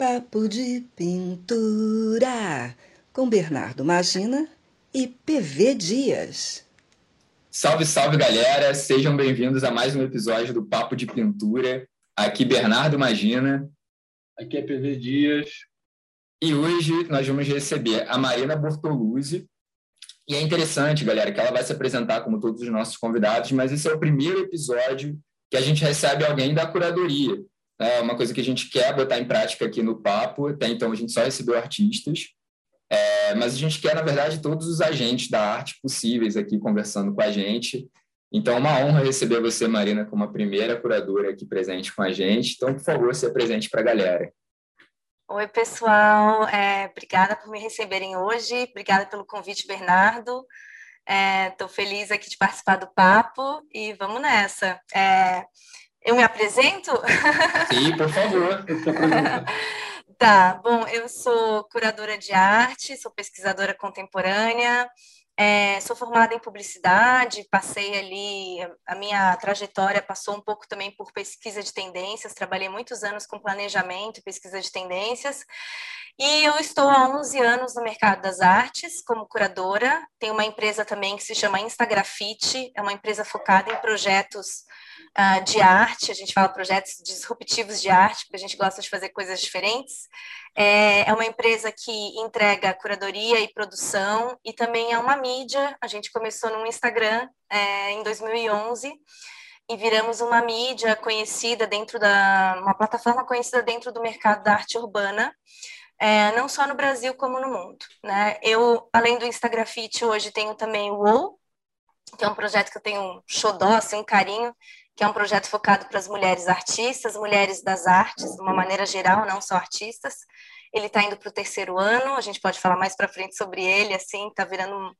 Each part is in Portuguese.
Papo de Pintura com Bernardo Magina e PV Dias. Salve, salve galera! Sejam bem-vindos a mais um episódio do Papo de Pintura. Aqui Bernardo Magina. Aqui é PV Dias. E hoje nós vamos receber a Marina Bortoluzzi. E é interessante, galera, que ela vai se apresentar como todos os nossos convidados, mas esse é o primeiro episódio que a gente recebe alguém da curadoria. É uma coisa que a gente quer botar em prática aqui no Papo. Até então a gente só recebeu artistas, é, mas a gente quer, na verdade, todos os agentes da arte possíveis aqui conversando com a gente. Então, é uma honra receber você, Marina, como a primeira curadora aqui presente com a gente. Então, por favor, seja presente para a galera. Oi, pessoal. É, obrigada por me receberem hoje. Obrigada pelo convite, Bernardo. Estou é, feliz aqui de participar do papo e vamos nessa. É, eu me apresento? Sim, por favor. tá, bom, eu sou curadora de arte, sou pesquisadora contemporânea, é, sou formada em publicidade, passei ali, a minha trajetória passou um pouco também por pesquisa de tendências, trabalhei muitos anos com planejamento pesquisa de tendências, e eu estou há 11 anos no mercado das artes como curadora. Tenho uma empresa também que se chama Instagrafite, é uma empresa focada em projetos uh, de arte. A gente fala projetos disruptivos de arte, porque a gente gosta de fazer coisas diferentes. É, é uma empresa que entrega curadoria e produção e também é uma mídia. A gente começou no Instagram é, em 2011 e viramos uma mídia conhecida dentro da uma plataforma conhecida dentro do mercado da arte urbana é, não só no Brasil como no mundo. Né? Eu, além do Instagrafite, hoje tenho também o WOW, que é um projeto que eu tenho um xodó, assim, um carinho, que é um projeto focado para as mulheres artistas, mulheres das artes, de uma maneira geral, não só artistas. Ele está indo para o terceiro ano, a gente pode falar mais para frente sobre ele, assim, está virando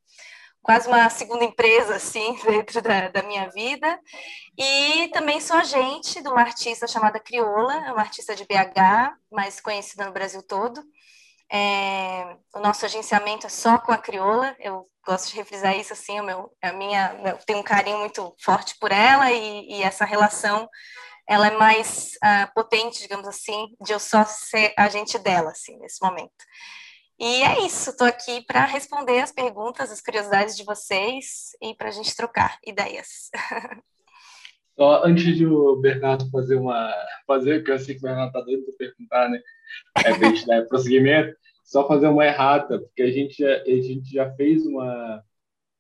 quase uma segunda empresa, assim, dentro da, da, minha vida. E também sou agente de uma artista chamada Crioula, é uma artista de BH, mais conhecida no Brasil todo. É, o nosso agenciamento é só com a crioula, eu gosto de refrisar isso assim, o meu, a minha, eu tenho um carinho muito forte por ela e, e essa relação ela é mais uh, potente, digamos assim, de eu só ser agente dela, assim, nesse momento. E é isso, estou aqui para responder as perguntas, as curiosidades de vocês e para a gente trocar ideias. Só antes de o Bernardo fazer uma. fazer, que eu sei que o Bernardo está doido para perguntar, né? É, para a gente dar prosseguimento, só fazer uma errata, porque a gente já, a gente já fez uma.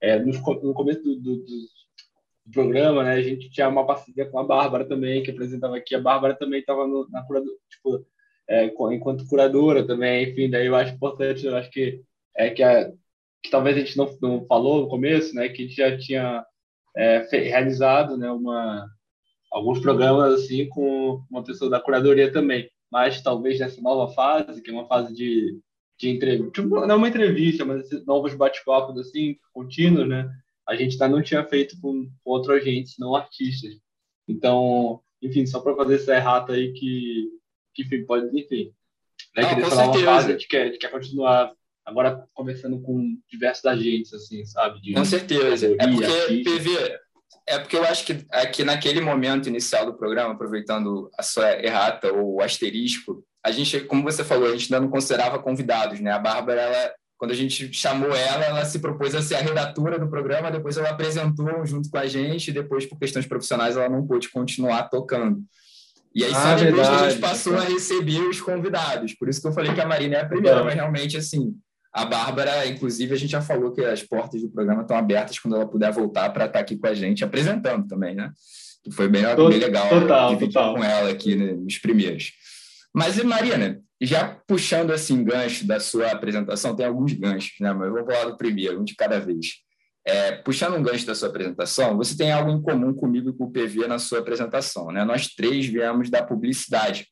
É, no, no começo do, do, do, programa, né? A gente tinha uma parceria com a Bárbara também, que apresentava aqui. A Bárbara também estava na curadora, tipo, é, enquanto curadora também, enfim, daí eu acho importante, eu acho que é que, a, que talvez a gente não, não falou no começo, né, que a gente já tinha é, realizado, né, uma alguns programas assim com uma pessoa da curadoria também, mas talvez nessa nova fase, que é uma fase de de entrevista, tipo, não uma entrevista, mas novos bate-papos assim contínuos, né? A gente ainda não tinha feito com, com outros agentes, não artistas. Então, enfim, só para fazer essa errata aí que que pode, enfim. Né, Não, com certeza. Fase, a, gente quer, a gente quer continuar agora conversando com diversos agentes, assim, sabe? De com certeza. É porque, PV, é porque eu acho que aqui naquele momento inicial do programa, aproveitando a sua errata ou asterisco, a gente, como você falou, a gente ainda não considerava convidados, né? A Bárbara, ela, quando a gente chamou ela, ela se propôs a ser a redatora do programa, depois ela apresentou junto com a gente, e depois, por questões profissionais, ela não pôde continuar tocando. E aí, ah, só depois verdade. que a gente passou a receber os convidados. Por isso que eu falei que a Marina é a primeira, mas realmente, assim, a Bárbara, inclusive, a gente já falou que as portas do programa estão abertas quando ela puder voltar para estar tá aqui com a gente, apresentando também, né? Que foi bem, bem legal total, dividir total. com ela aqui né, nos primeiros. Mas, Marina, já puxando assim gancho da sua apresentação, tem alguns ganchos, né? Mas eu vou falar do primeiro, um de cada vez. É, puxando um gancho da sua apresentação, você tem algo em comum comigo e com o PV na sua apresentação. Né? Nós três viemos da publicidade.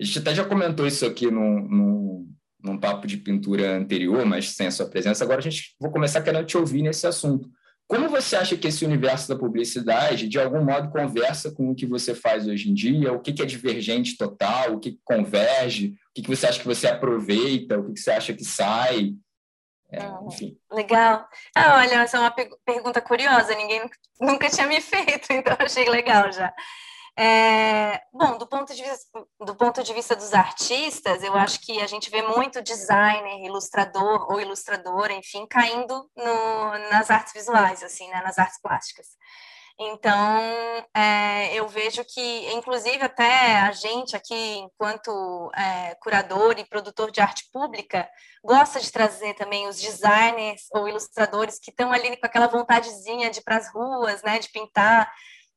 A gente até já comentou isso aqui num, num, num papo de pintura anterior, mas sem a sua presença. Agora a gente vou começar querendo te ouvir nesse assunto. Como você acha que esse universo da publicidade, de algum modo, conversa com o que você faz hoje em dia? O que é divergente total? O que converge? O que você acha que você aproveita? O que você acha que sai? É, legal. Ah, olha, essa é uma pergunta curiosa, ninguém nunca tinha me feito, então achei legal já. É, bom, do ponto, de vista, do ponto de vista dos artistas, eu acho que a gente vê muito designer, ilustrador ou ilustradora, enfim, caindo no, nas artes visuais, assim, né, nas artes plásticas. Então, é, eu vejo que, inclusive, até a gente aqui, enquanto é, curador e produtor de arte pública, gosta de trazer também os designers ou ilustradores que estão ali com aquela vontadezinha de ir para as ruas, né, de pintar,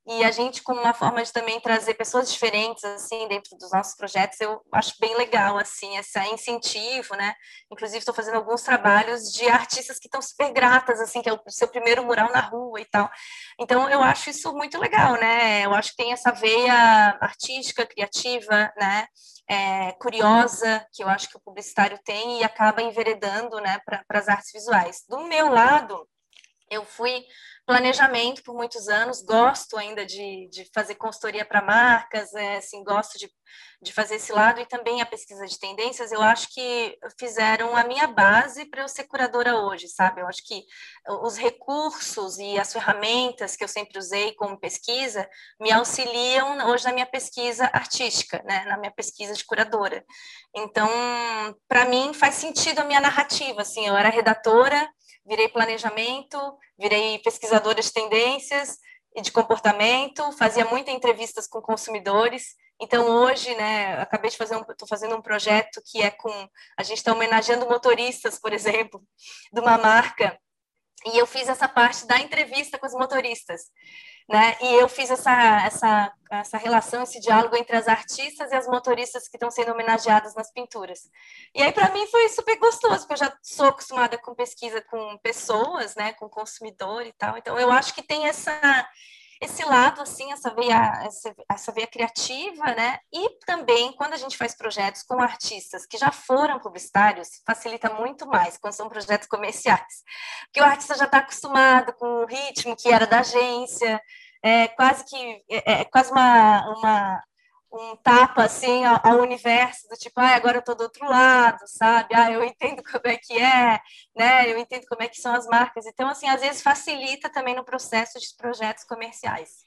e a gente como uma forma de também trazer pessoas diferentes assim dentro dos nossos projetos eu acho bem legal assim esse incentivo né? Inclusive estou fazendo alguns trabalhos de artistas que estão super gratas assim que é o seu primeiro mural na rua e tal. Então eu acho isso muito legal né? Eu acho que tem essa veia artística criativa né? É, curiosa que eu acho que o publicitário tem e acaba enveredando né para as artes visuais. Do meu lado eu fui planejamento por muitos anos, gosto ainda de, de fazer consultoria para marcas, é, assim, gosto de, de fazer esse lado e também a pesquisa de tendências, eu acho que fizeram a minha base para eu ser curadora hoje, sabe? Eu acho que os recursos e as ferramentas que eu sempre usei como pesquisa me auxiliam hoje na minha pesquisa artística, né? na minha pesquisa de curadora. Então, para mim, faz sentido a minha narrativa, assim, eu era redatora, virei planejamento, virei pesquisadora de tendências e de comportamento, fazia muitas entrevistas com consumidores. Então, hoje, né, acabei de fazer um, estou fazendo um projeto que é com, a gente está homenageando motoristas, por exemplo, de uma marca, e eu fiz essa parte da entrevista com os motoristas né? E eu fiz essa, essa, essa relação, esse diálogo entre as artistas e as motoristas que estão sendo homenageadas nas pinturas. E aí, para mim, foi super gostoso, porque eu já sou acostumada com pesquisa com pessoas, né? Com consumidor e tal. Então, eu acho que tem essa esse lado, assim, essa veia, essa, essa veia criativa, né? E também, quando a gente faz projetos com artistas que já foram publicitários, facilita muito mais quando são projetos comerciais. Porque o artista já está acostumado com o ritmo que era da agência, é quase que é, é quase uma, uma um tapa assim ao, ao, universo do tipo, ah, agora eu estou do outro lado, sabe? Ah, eu entendo como é que é, né? Eu entendo como é que são as marcas. Então, assim, às vezes facilita também no processo de projetos comerciais.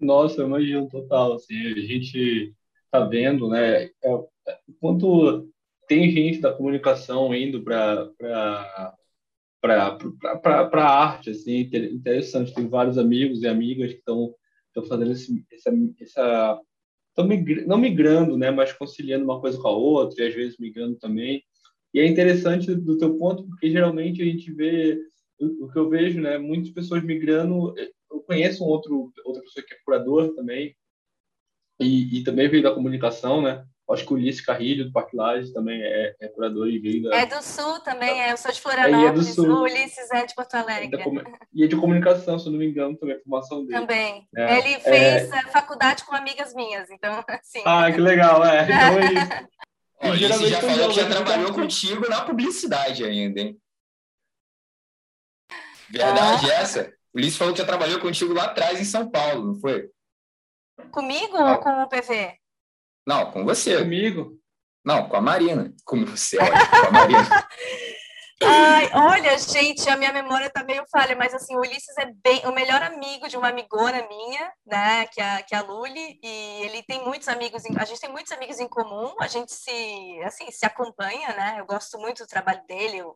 Nossa, eu imagino total, assim, a gente está vendo, né, é, quanto tem gente da comunicação indo para para a arte, assim, interessante. Tem vários amigos e amigas que estão estão fazendo esse, essa, essa migrando, não migrando, né, mas conciliando uma coisa com a outra e às vezes migrando também. E é interessante do teu ponto porque geralmente a gente vê o, o que eu vejo, né, muitas pessoas migrando. Eu conheço um outro outra pessoa que é curador também e, e também veio da comunicação, né? Acho que o Ulisses Carrilho, do Parque Lages, também é, é curador e veio da... É do Sul também, é. eu sou de Florianópolis, é, é do Sul. o Ulisses é de Porto Alegre. É e é de comunicação, se eu não me engano, também, a formação dele. Também. É. Ele fez é... faculdade com amigas minhas, então, assim... Ah, que legal, é. Então é isso. Ó, o Ulisses já falou que já trabalhou contigo na publicidade ainda, hein? Verdade ah. essa? O Ulisses falou que já trabalhou contigo lá atrás, em São Paulo, não foi? Comigo ah. ou com o PV? Não, com você. Comigo? Não, com a Marina. Com você, olha, com a Marina. Ai, olha, gente, a minha memória tá meio falha, mas assim, o Ulisses é bem o melhor amigo de uma amigona minha, né, que é, que é a Luli, e ele tem muitos amigos, a gente tem muitos amigos em comum, a gente se, assim, se acompanha, né, eu gosto muito do trabalho dele, eu,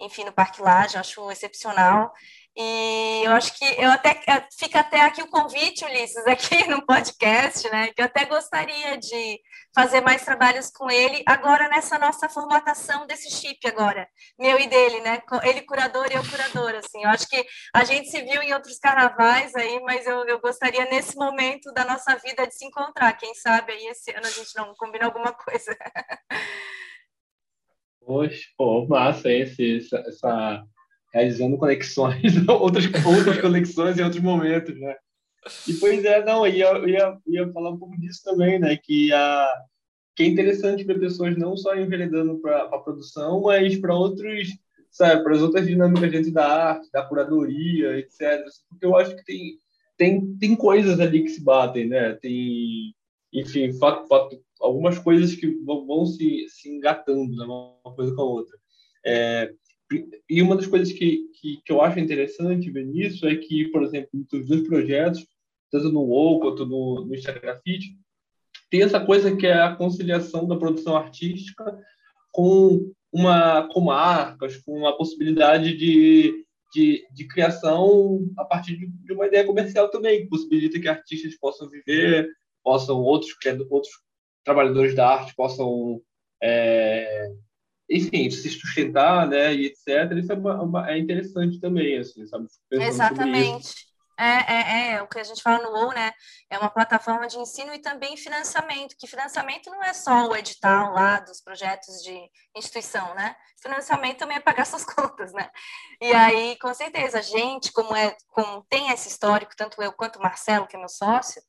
enfim, no Parque Laje, acho excepcional, e eu acho que eu até fica até aqui o convite, Ulisses, aqui no podcast, né? Que eu até gostaria de fazer mais trabalhos com ele agora nessa nossa formatação desse chip agora, meu e dele, né? Ele curador e eu curadora, assim. Eu acho que a gente se viu em outros carnavais aí, mas eu, eu gostaria nesse momento da nossa vida de se encontrar. Quem sabe aí esse ano a gente não combina alguma coisa. Poxa, pô, massa esse, essa, essa realizando conexões, outras, outras conexões em outros momentos, né? E pois é, não, ia, ia, ia falar um pouco disso também, né? Que, a, que é interessante ver pessoas não só enveredando para a produção, mas para outros, sabe, para as outras dinâmicas dentro da arte, da curadoria, etc. Porque eu acho que tem, tem, tem coisas ali que se batem, né? Tem, enfim, fato, fato, algumas coisas que vão, vão se, se engatando, né? uma coisa com a outra. É, e uma das coisas que, que, que eu acho interessante ver nisso é que, por exemplo, nos dois projetos, tanto no WoW quanto no, no Instagram Fit, tem essa coisa que é a conciliação da produção artística com uma com marcas, com uma possibilidade de, de, de criação a partir de, de, uma ideia comercial também, que possibilita que artistas possam viver, possam outros outros trabalhadores da arte possam é, enfim, se sustentar, né, e etc. Isso é, uma, uma, é interessante também, assim, sabe? Exatamente. É, é, é, o que a gente fala no UOL, né? É uma plataforma de ensino e também financiamento, que financiamento não é só o edital lá dos projetos de instituição, né? Financiamento também é pagar suas contas, né? E aí, com certeza, a gente, como, é, como tem esse histórico, tanto eu quanto o Marcelo, que é meu sócio,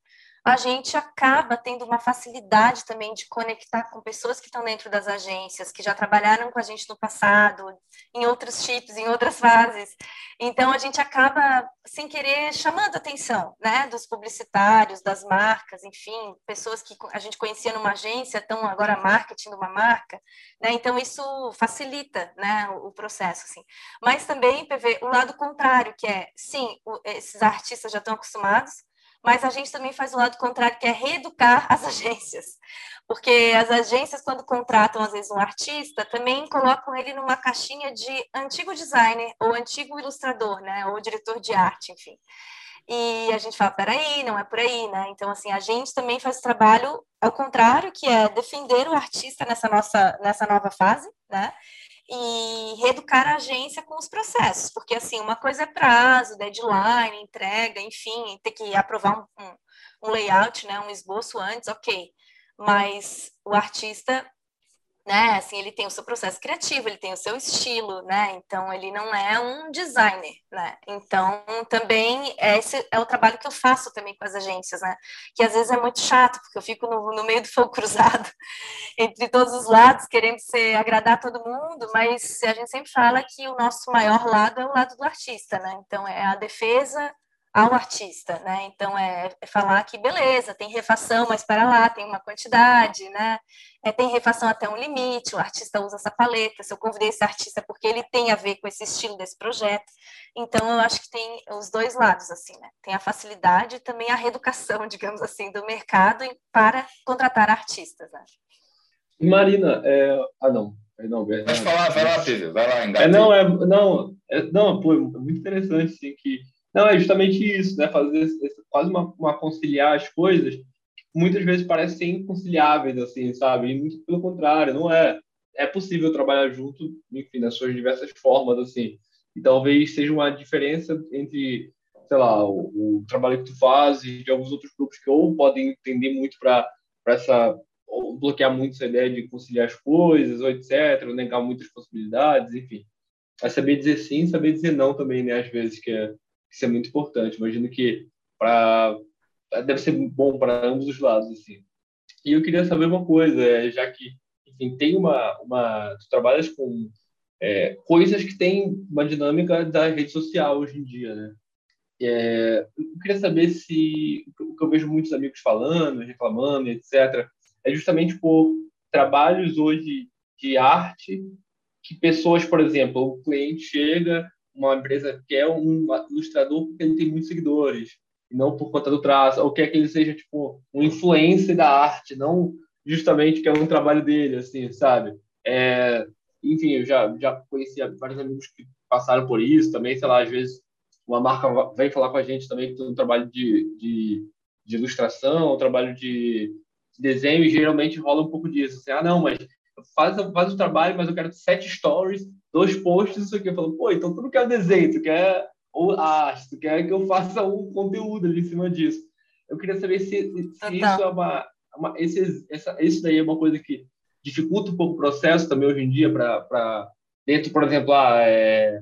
a gente acaba tendo uma facilidade também de conectar com pessoas que estão dentro das agências, que já trabalharam com a gente no passado, em outros chips, em outras fases. Então, a gente acaba, sem querer, chamando a atenção né, dos publicitários, das marcas, enfim, pessoas que a gente conhecia numa agência, estão agora marketing de uma marca. Né? Então, isso facilita né, o, processo. Assim. Mas também, PV, o lado contrário, que é, sim, esses artistas já estão acostumados, mas a gente também faz o lado contrário, que é reeducar as agências. Porque as agências, quando contratam, às vezes, um artista, também colocam ele numa caixinha de antigo designer, ou antigo ilustrador, né? Ou diretor de arte, enfim. E a gente fala, peraí, não é por aí, né? Então, assim, a gente também faz o trabalho ao contrário, que é defender o artista nessa nossa nessa nova fase, né? E reeducar a agência com os processos, porque assim, uma coisa é prazo, deadline, entrega, enfim, ter que aprovar um, um, um layout, né, um esboço antes, ok, mas o artista né? Assim, ele tem o seu processo criativo, ele tem o seu estilo, né? Então ele não é um designer, né? Então também esse é o trabalho que eu faço também com as agências, né? Que às vezes é muito chato, porque eu fico no, no meio do fogo cruzado entre todos os lados, querendo ser agradar todo mundo, mas a gente sempre fala que o nosso maior lado é o lado do artista, né? Então é a defesa ao artista, né? Então é, é, falar que beleza, tem refação, mas para lá tem uma quantidade, né? É, tem refação até um limite, o artista usa essa paleta. Se eu convidei esse artista porque ele tem a ver com esse estilo desse projeto, então eu acho que tem os dois lados assim, né? Tem a facilidade e também a reeducação, digamos assim, do mercado para contratar artistas. Né? Marina, é... ah não, não, Bernardo. Pode falar, vai lá, Pedro, vai lá, É, não, é, não, é, não, pô, é muito interessante, sim, que não, é justamente isso, né? Fazer quase uma, uma conciliar as coisas muitas vezes parecem inconciliáveis, assim, sabe? E muito pelo contrário, não é. É possível trabalhar junto, enfim, nas suas diversas formas, assim. E talvez seja uma diferença entre, sei lá, o, o trabalho que tu faz e de alguns outros grupos que ou podem entender muito para essa ou bloquear muito essa ideia de conciliar as coisas, ou etc, ou negar muitas possibilidades, enfim. É saber dizer sim, saber dizer não também, né, às vezes, que é, isso é muito importante. Imagino que deve ser bom para ambos os lados assim. E eu queria saber uma coisa, é, já que enfim tem uma uma tu trabalhas com é, coisas que têm uma dinâmica da rede social hoje em dia, né? É, eu queria saber se o que eu vejo muitos amigos falando, reclamando, etc. É justamente por trabalhos hoje de arte que pessoas, por exemplo, o cliente chega uma empresa quer um ilustrador porque ele tem muitos seguidores, não por conta do traço, ou quer que ele seja tipo um influencer da arte, não justamente que é um trabalho dele, assim, sabe? É, enfim, eu já já conheci vários amigos que passaram por isso também, sei lá, às vezes uma marca vem falar com a gente também que tem um trabalho de, de, de ilustração, um trabalho de desenho, e geralmente rola um pouco disso, assim, ah, não, mas faz, faz o trabalho, mas eu quero sete stories dois posts, isso aqui. Eu falo, pô, então tu não quer desenho, tu quer ou arte, tu quer que eu faça um conteúdo ali em cima disso. Eu queria saber se, se isso é uma, uma esse, essa, isso daí é uma coisa que dificulta um pouco o processo também hoje em dia para dentro, por exemplo, ah, é,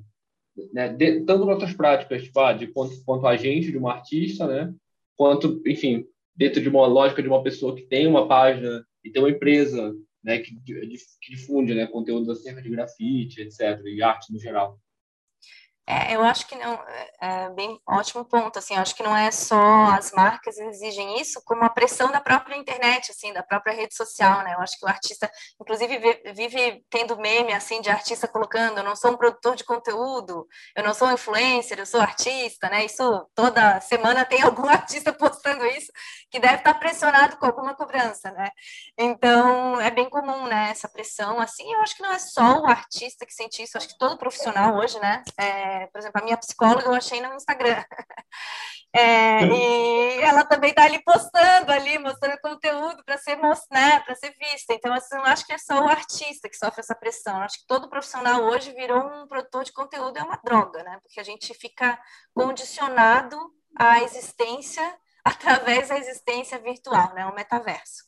né, de, tanto nossas práticas, tipo, ah, de quanto, quanto agente de uma artista, né, quanto, enfim, dentro de uma lógica de uma pessoa que tem uma página e tem uma empresa né, que, que difunde né, conteúdos acerca de grafite, etc., e arte no geral. É, eu acho que não, é, é bem ótimo ponto, assim, eu acho que não é só as marcas exigem isso, como a pressão da própria internet, assim, da própria rede social, né, eu acho que o artista, inclusive, vive tendo meme, assim, de artista colocando, eu não sou um produtor de conteúdo, eu não sou influencer, eu sou artista, né, isso, toda semana tem algum artista postando isso, que deve estar pressionado com alguma cobrança, né, então, é bem comum, né, essa pressão, assim, eu acho que não é só o artista que sente isso, acho que todo profissional hoje, né, é, por exemplo, a minha psicóloga eu achei no Instagram. É, e ela também está ali postando ali, mostrando conteúdo para ser, né, para ser vista. Então, assim, não acho que é só o artista que sofre essa pressão. Eu acho que todo profissional hoje virou um produtor de conteúdo, é uma droga, né? Porque a gente fica condicionado à existência através da existência virtual, né? O metaverso.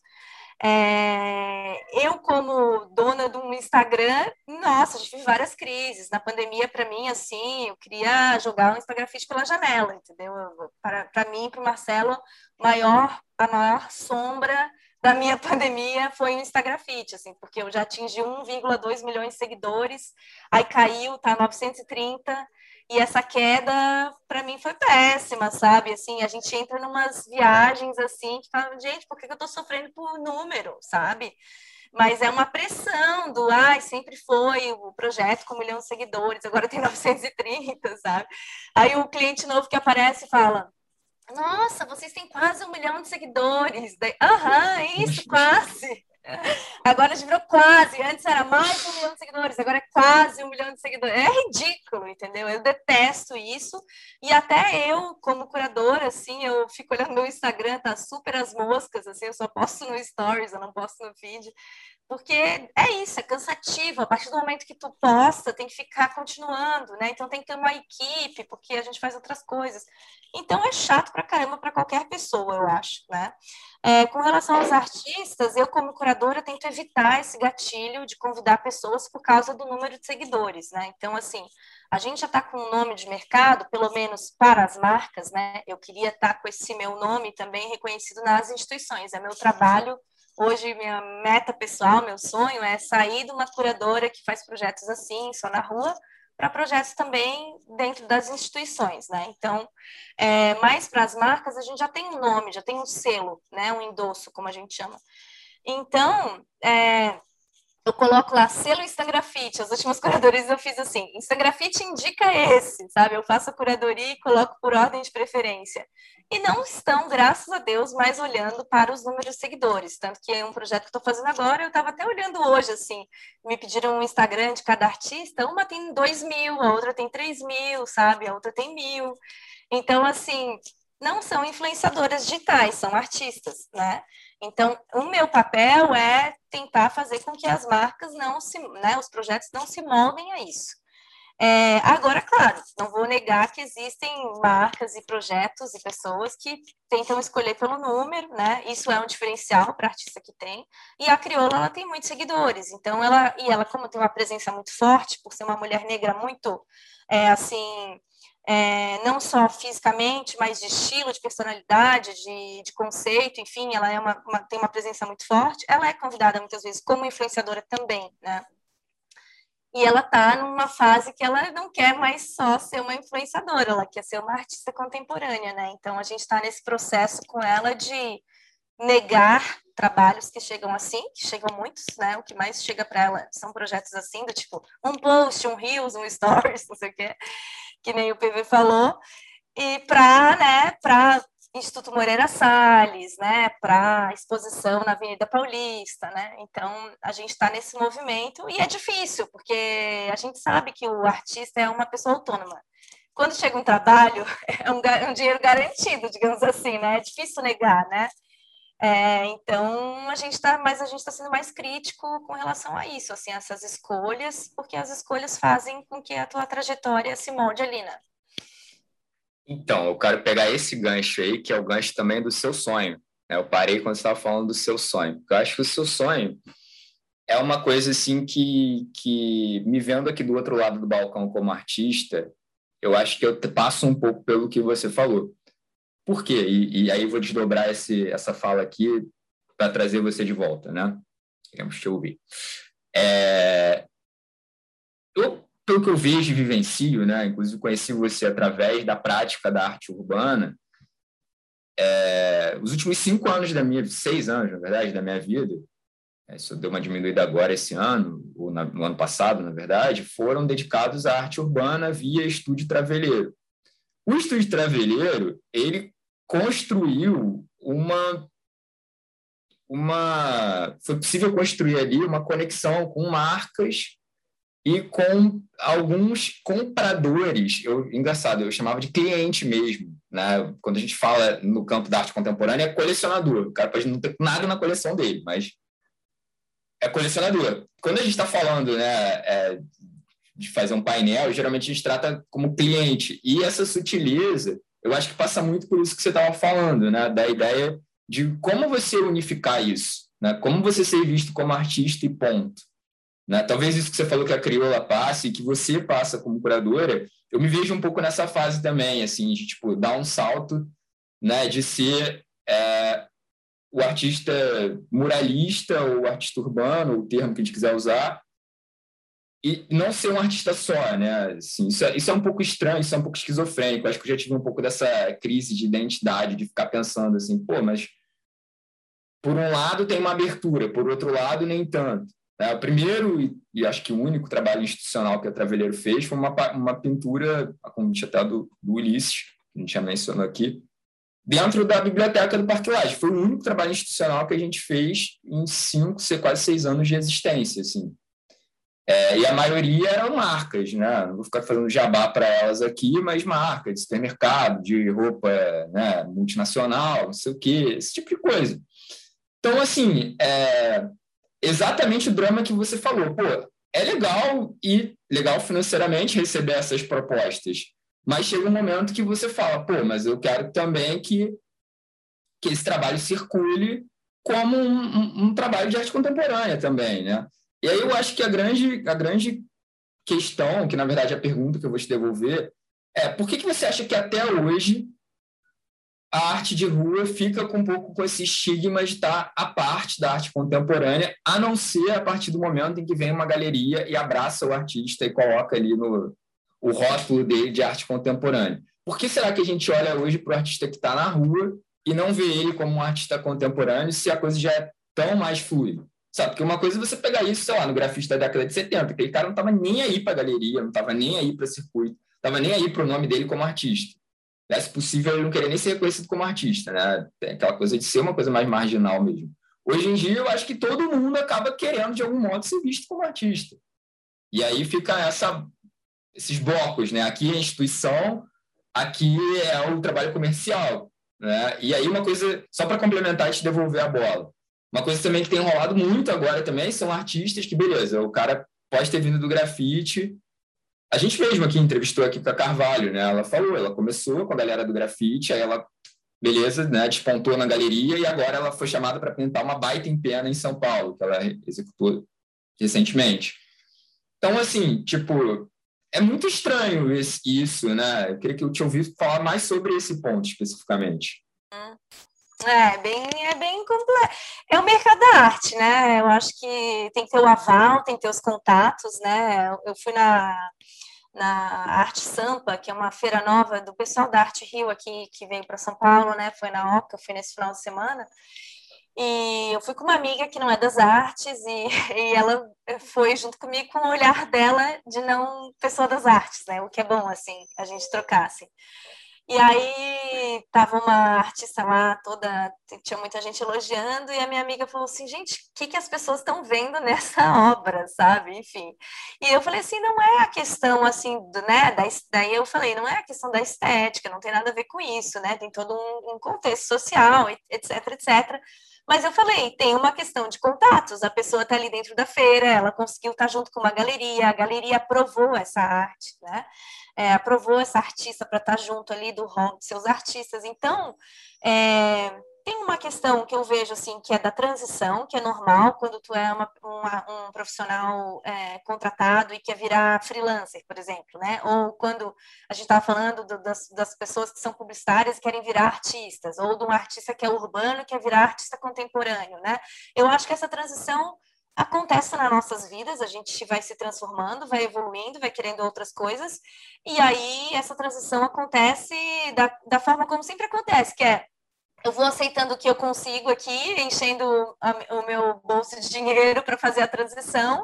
É, eu, como dona de um Instagram, nossa, tive várias crises. Na pandemia, para mim, assim, eu queria jogar o Instagram Fit pela janela, entendeu? Para mim, para o Marcelo, maior, a maior sombra da minha pandemia foi o Instagram Fit, assim, porque eu já atingi 1,2 milhões de seguidores, aí caiu, tá 930, e essa queda, para mim, foi péssima, sabe? Assim, a gente entra numas viagens assim, que fala, gente, por que eu estou sofrendo por número, sabe? Mas é uma pressão do, ai, sempre foi o projeto com um milhão de seguidores, agora tem 930, sabe? Aí o cliente novo que aparece fala, nossa, vocês têm quase um milhão de seguidores. Aham, isso, quase. Agora gente virou quase. Antes era mais de um milhão de seguidores, agora é quase um milhão de seguidores. É ridículo, entendeu? Eu detesto isso. E até eu, como curadora, assim, eu fico olhando meu Instagram, tá super as moscas, assim, eu só posto no Stories, eu não posto no feed. Porque é isso, é cansativo. A partir do momento que tu posta, tem que ficar continuando, né? Então tem que ter uma equipe, porque a gente faz outras coisas. Então é chato pra caramba para qualquer pessoa, eu acho, né? É, com relação aos artistas, eu como curadora tento evitar esse gatilho de convidar pessoas por causa do número de seguidores, né? Então assim, a gente já está com um nome de mercado, pelo menos para as marcas, né? Eu queria estar tá com esse meu nome também reconhecido nas instituições. É meu trabalho Hoje, minha meta pessoal, meu sonho é sair de uma curadora que faz projetos assim, só na rua, para projetos também dentro das instituições, né? Então, é, mais para as marcas, a gente já tem um nome, já tem um selo, né? Um endosso, como a gente chama. Então, é, eu coloco lá selo Instagrafite. As últimas curadorias eu fiz assim: Instagrafite indica esse, sabe? Eu faço a curadoria e coloco por ordem de preferência. E não estão, graças a Deus, mais olhando para os números de seguidores. Tanto que é um projeto que estou fazendo agora, eu estava até olhando hoje, assim. Me pediram um Instagram de cada artista. Uma tem dois mil, a outra tem três mil, sabe? A outra tem mil. Então, assim, não são influenciadoras digitais, são artistas, né? Então, o meu papel é tentar fazer com que as marcas não se, né, os projetos não se moldem a isso. É, agora, claro, não vou negar que existem marcas e projetos e pessoas que tentam escolher pelo número, né? Isso é um diferencial para a artista que tem. E a Crioula, ela tem muitos seguidores, então ela e ela como tem uma presença muito forte por ser uma mulher negra muito é, assim é, não só fisicamente, mas de estilo, de personalidade, de, de conceito, enfim, ela é uma, uma, tem uma presença muito forte. Ela é convidada muitas vezes como influenciadora também, né? E ela está numa fase que ela não quer mais só ser uma influenciadora, ela quer ser uma artista contemporânea, né? Então a gente está nesse processo com ela de negar trabalhos que chegam assim, que chegam muitos, né? O que mais chega para ela são projetos assim, do tipo um post, um reels, um stories, não sei o quê que nem o PV falou, e para né, para Instituto Moreira Salles, né, para exposição na Avenida Paulista, né? Então a gente está nesse movimento e é difícil porque a gente sabe que o artista é uma pessoa autônoma. Quando chega um trabalho é um, um dinheiro garantido, digamos assim, né? É difícil negar, né? É, então a gente está, mas a gente está sendo mais crítico com relação a isso, assim, essas escolhas, porque as escolhas fazem com que a tua trajetória se molde ali, né? Então, eu quero pegar esse gancho aí, que é o gancho também do seu sonho. Né? Eu parei quando você estava falando do seu sonho. Eu acho que o seu sonho é uma coisa assim que, que me vendo aqui do outro lado do balcão como artista, eu acho que eu passo um pouco pelo que você falou. Por quê? E, e aí vou desdobrar esse, essa fala aqui para trazer você de volta, né? Queremos te ouvir. É... Eu pelo que eu vejo e vivencio, né? Inclusive conheci você através da prática da arte urbana. É, os últimos cinco anos da minha, seis anos, na verdade, da minha vida, é, isso deu uma diminuída agora esse ano, ou na, no ano passado, na verdade, foram dedicados à arte urbana via Estúdio Traveleiro. O Estúdio Traveleiro, ele construiu uma uma foi possível construir ali uma conexão com marcas e com alguns compradores. Eu, engraçado, eu chamava de cliente mesmo. Né? Quando a gente fala no campo da arte contemporânea, é colecionador. O cara pode não ter nada na coleção dele, mas é colecionador. Quando a gente está falando né, é, de fazer um painel, geralmente a gente trata como cliente. E essa sutileza, eu acho que passa muito por isso que você estava falando, né? da ideia de como você unificar isso, né? como você ser visto como artista e ponto. Né? Talvez isso que você falou que a crioula passe, que você passa como curadora, eu me vejo um pouco nessa fase também, assim, de tipo, dar um salto né, de ser é, o artista muralista ou artista urbano, o termo que a gente quiser usar, e não ser um artista só, né? Assim, isso, é, isso é um pouco estranho, isso é um pouco esquizofrênico. Acho que eu já tive um pouco dessa crise de identidade, de ficar pensando assim, pô, mas por um lado tem uma abertura, por outro lado nem tanto. É, o primeiro e, e, acho que o único trabalho institucional que a Traveleiro fez foi uma, uma pintura, a convite até do, do Ulisses, que a gente já mencionou aqui, dentro da biblioteca do Parque Lage. Foi o único trabalho institucional que a gente fez em cinco, quase seis anos de existência. Assim. É, e a maioria eram marcas, né? Não vou ficar fazendo jabá para elas aqui, mas marcas de supermercado, de roupa né, multinacional, não sei o quê, esse tipo de coisa. Então, assim, é, exatamente o drama que você falou. Pô, é legal e legal financeiramente receber essas propostas, mas chega um momento que você fala, pô, mas eu quero também que, que esse trabalho circule como um, um, um trabalho de arte contemporânea também, né? E aí eu acho que a grande, a grande questão, que na verdade é a pergunta que eu vou te devolver, é por que, que você acha que até hoje a arte de rua fica com um pouco com esse estigma de estar à parte da arte contemporânea, a não ser a partir do momento em que vem uma galeria e abraça o artista e coloca ali no o rótulo dele de arte contemporânea. Por que será que a gente olha hoje para o artista que está na rua e não vê ele como um artista contemporâneo se a coisa já é tão mais fluida? Sabe? Porque uma coisa é você pegar isso, sei lá, no grafista da década de 70, aquele cara não estava nem aí para galeria, não estava nem aí para circuito, estava nem aí para o nome dele como artista né, se possível, ele não querer nem ser reconhecido como artista, né? Tem aquela coisa de ser uma coisa mais marginal mesmo. Hoje em dia, eu acho que todo mundo acaba querendo, de algum modo, ser visto como artista. E aí fica essa, esses blocos, né? Aqui é a instituição, aqui é o trabalho comercial, né? E aí uma coisa, só para complementar e te devolver a bola, uma coisa também que tem rolado muito agora também são artistas que, beleza, o cara pode ter vindo do grafite, a gente mesmo aqui entrevistou aqui com a Carvalho, né? Ela falou, ela começou com a galera do grafite, aí ela, beleza, né? Despontou na galeria e agora ela foi chamada para pintar uma baita em pena em São Paulo, que ela executou recentemente. Então, assim, tipo, é muito estranho isso, né? Eu queria que eu te ouvisse falar mais sobre esse ponto especificamente. É bem, é bem complexo. É o mercado da arte, né? Eu acho que tem que ter o aval, tem que ter os contatos, né? Eu fui na na Arte Sampa, que é uma feira nova do pessoal da Arte Rio aqui, que veio para São Paulo, né? Foi na Oca, fui nesse final de semana. E eu fui com uma amiga que não é das artes e, e ela foi junto comigo com o olhar dela de não pessoa das artes, né? O que é bom, assim, a gente trocasse. Assim. E aí tava uma artista lá toda, tinha muita gente elogiando, e a minha amiga falou assim, gente, o que, que as pessoas estão vendo nessa obra, sabe? Enfim. E eu falei assim, não é a questão assim, do, né? Da, daí eu falei, não é a questão da estética, não tem nada a ver com isso, né? Tem todo um, um contexto social, etc, etc. Mas eu falei, tem uma questão de contatos. A pessoa está ali dentro da feira, ela conseguiu estar tá junto com uma galeria, a galeria aprovou essa arte, né? É, aprovou essa artista para estar tá junto ali do rol de seus artistas. Então, é, tem uma questão que eu vejo assim que é da transição, que é normal quando tu é uma, uma, um profissional é, contratado e quer virar freelancer, por exemplo, né? Ou quando a gente estava falando do, das, das pessoas que são publicitárias e querem virar artistas, ou de um artista que é urbano e quer virar artista contemporâneo, né? Eu acho que essa transição acontece nas nossas vidas, a gente vai se transformando, vai evoluindo, vai querendo outras coisas, e aí essa transição acontece da, da forma como sempre acontece, que é eu vou aceitando o que eu consigo aqui, enchendo a, o meu bolso de dinheiro para fazer a transição,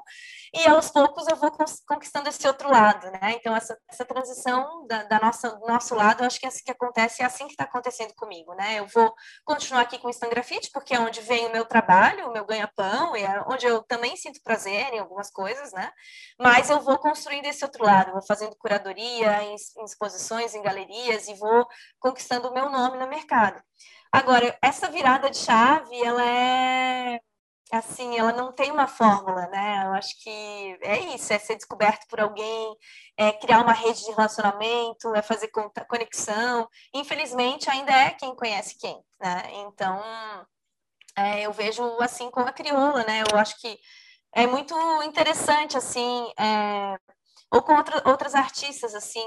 e aos poucos eu vou conquistando esse outro lado, né? Então, essa, essa transição da, da nossa, do nosso lado, eu acho que é assim que acontece, é assim que está acontecendo comigo, né? Eu vou continuar aqui com o Instant Grafite, porque é onde vem o meu trabalho, o meu ganha-pão, e é onde eu também sinto prazer em algumas coisas, né? Mas eu vou construindo esse outro lado, vou fazendo curadoria em, em exposições, em galerias, e vou conquistando o meu nome no mercado. Agora, essa virada de chave, ela é assim, ela não tem uma fórmula, né? Eu acho que é isso, é ser descoberto por alguém, é criar uma rede de relacionamento, é fazer conexão. Infelizmente, ainda é quem conhece quem, né? Então, é, eu vejo assim com a crioula, né? Eu acho que é muito interessante, assim, é, ou com outra, outras artistas, assim,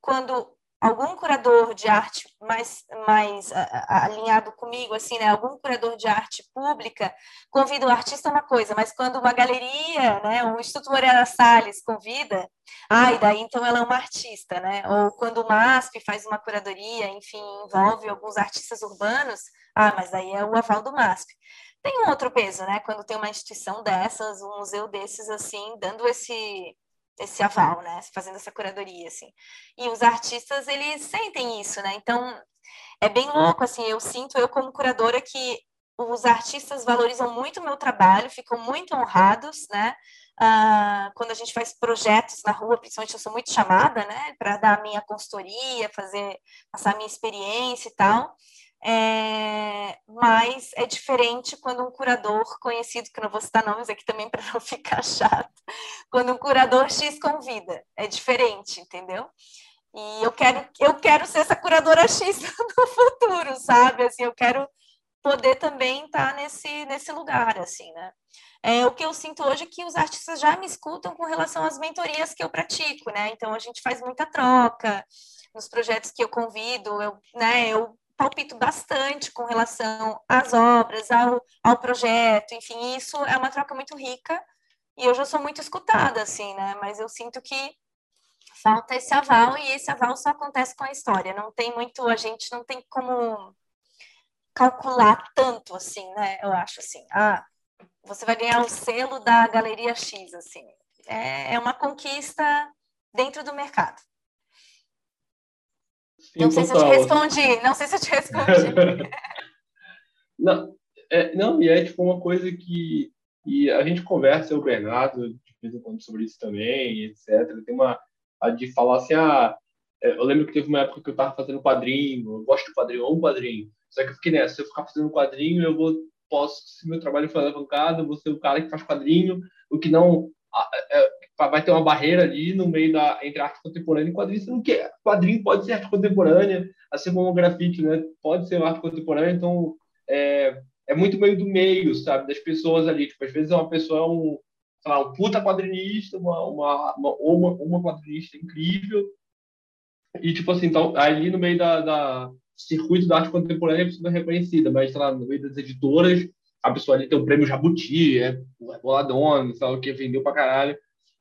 quando algum curador de arte mais, mais alinhado comigo, assim, né? Algum curador de arte pública convida o artista é uma coisa, mas quando uma galeria, né? Um Instituto Moreira Salles convida, ai, daí então ela é uma artista, né? Ou quando o MASP faz uma curadoria, enfim, envolve alguns artistas urbanos, ah, mas daí é o aval do MASP. Tem um outro peso, né? Quando tem uma instituição dessas, um museu desses, assim, dando esse esse aval, né? Fazendo essa curadoria, assim. E os artistas, eles sentem isso, né? Então, é bem louco, assim, eu sinto, eu como curadora, que os artistas valorizam muito o meu trabalho, ficam muito honrados, né? Ah, quando a gente faz projetos na rua, principalmente eu sou muito chamada, né? Para dar a minha consultoria, fazer, passar a minha experiência e tal. É, mas é diferente quando um curador conhecido, que não vou citar nomes aqui também para não ficar chato, quando um curador X convida, é diferente, entendeu? E eu quero, eu quero ser essa curadora X no futuro, sabe? Assim, eu quero poder também estar nesse, nesse lugar, assim, né? É, o que eu sinto hoje é que os artistas já me escutam com relação às mentorias que eu pratico, né? Então, a gente faz muita troca nos projetos que eu convido, eu, né, eu palpito bastante com relação às obras, ao, ao projeto, enfim, isso é uma troca muito rica e eu já sou muito escutada, assim, né? Mas eu sinto que falta esse aval e esse aval só acontece com a história. Não tem muito, a gente não tem como calcular tanto, assim, né? Eu acho assim, ah, você vai ganhar o selo da Galeria X, assim. É, é uma conquista dentro do mercado. Não sei total. se eu te respondi, não sei se eu te respondi. não, é, não, e é tipo uma coisa que e a gente conversa, eu, Bernardo, de vez em quando sobre isso também, etc. Tem uma a de falar assim, ah, é, eu lembro que teve uma época que eu tava fazendo quadrinho, eu gosto de quadrinho, eu amo quadrinho. Só que eu fiquei nessa, se eu ficar fazendo quadrinho, eu vou, posso, se meu trabalho for alavancado, eu vou ser o cara que faz quadrinho, o que não é, vai ter uma barreira ali no meio da entre arte contemporânea e quadrinho, sendo que quadrinho pode ser arte contemporânea, assim como o grafite, né? Pode ser arte contemporânea, então é, é muito meio do meio, sabe? Das pessoas ali. Tipo, às vezes uma pessoa é um, sei lá, um puta quadrinista, uma, uma, uma, uma, uma quadrinista incrível, e tipo assim, então, ali no meio da, da circuito da arte contemporânea a pessoa é reconhecida, mas sei lá, no meio das editoras a pessoa ali tem o prêmio Jabuti, é, é boladona, sabe o que, vendeu pra caralho.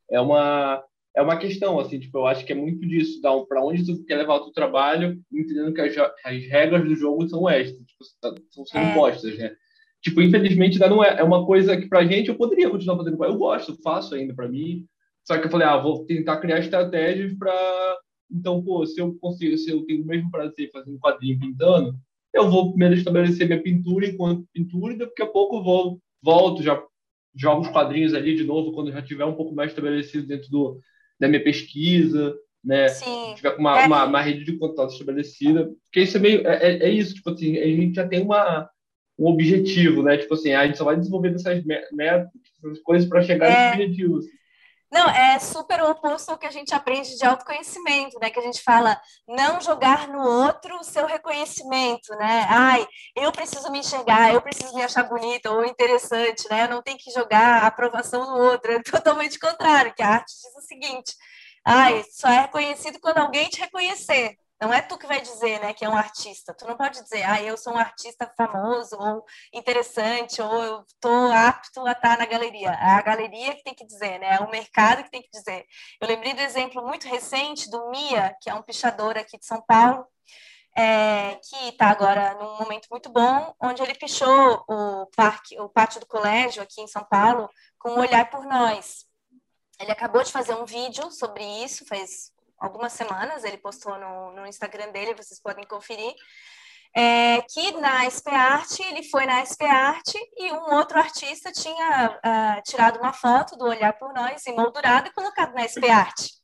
É uma, é uma questão, assim, tipo, eu acho que é muito disso, um, para onde tu quer levar o teu trabalho, entendendo que as, as regras do jogo são estas, tipo, tá, são sendo é. postas, né? Tipo, infelizmente, ainda não é, é uma coisa que pra gente eu poderia continuar fazendo, eu gosto, faço ainda para mim, só que eu falei, ah, vou tentar criar estratégias para então, pô, se eu consigo, se eu tenho o mesmo prazer fazendo quadrinho pintando, eu vou primeiro estabelecer minha pintura enquanto pintura e daqui a pouco vou volto já jogo os quadrinhos ali de novo quando já tiver um pouco mais estabelecido dentro do, da minha pesquisa né Sim. tiver com uma, é. uma, uma, rede de contato estabelecida porque isso é meio é, é, é, isso tipo assim a gente já tem uma um objetivo né tipo assim a gente só vai desenvolvendo essas metas essas coisas para chegar é. nesse objetivo assim. Não, é super oposto ao que a gente aprende de autoconhecimento, né? Que a gente fala não jogar no outro o seu reconhecimento, né? Ai, eu preciso me enxergar, eu preciso me achar bonita ou interessante, né? Eu não tenho que jogar a aprovação no outro. É totalmente contrário, que a arte diz o seguinte: ai, só é reconhecido quando alguém te reconhecer. Não é tu que vai dizer, né, que é um artista. Tu não pode dizer, ah, eu sou um artista famoso ou interessante ou eu tô apto a estar na galeria. É a galeria que tem que dizer, né? É o mercado que tem que dizer. Eu lembrei do exemplo muito recente do Mia, que é um pichador aqui de São Paulo, é, que está agora num momento muito bom, onde ele pichou o parque, o pátio do colégio aqui em São Paulo, com um olhar por nós. Ele acabou de fazer um vídeo sobre isso, faz algumas semanas, ele postou no, no Instagram dele, vocês podem conferir, é, que na SP Art, ele foi na SP Art e um outro artista tinha uh, tirado uma foto do Olhar por Nós, emoldurado e colocado na SP Art.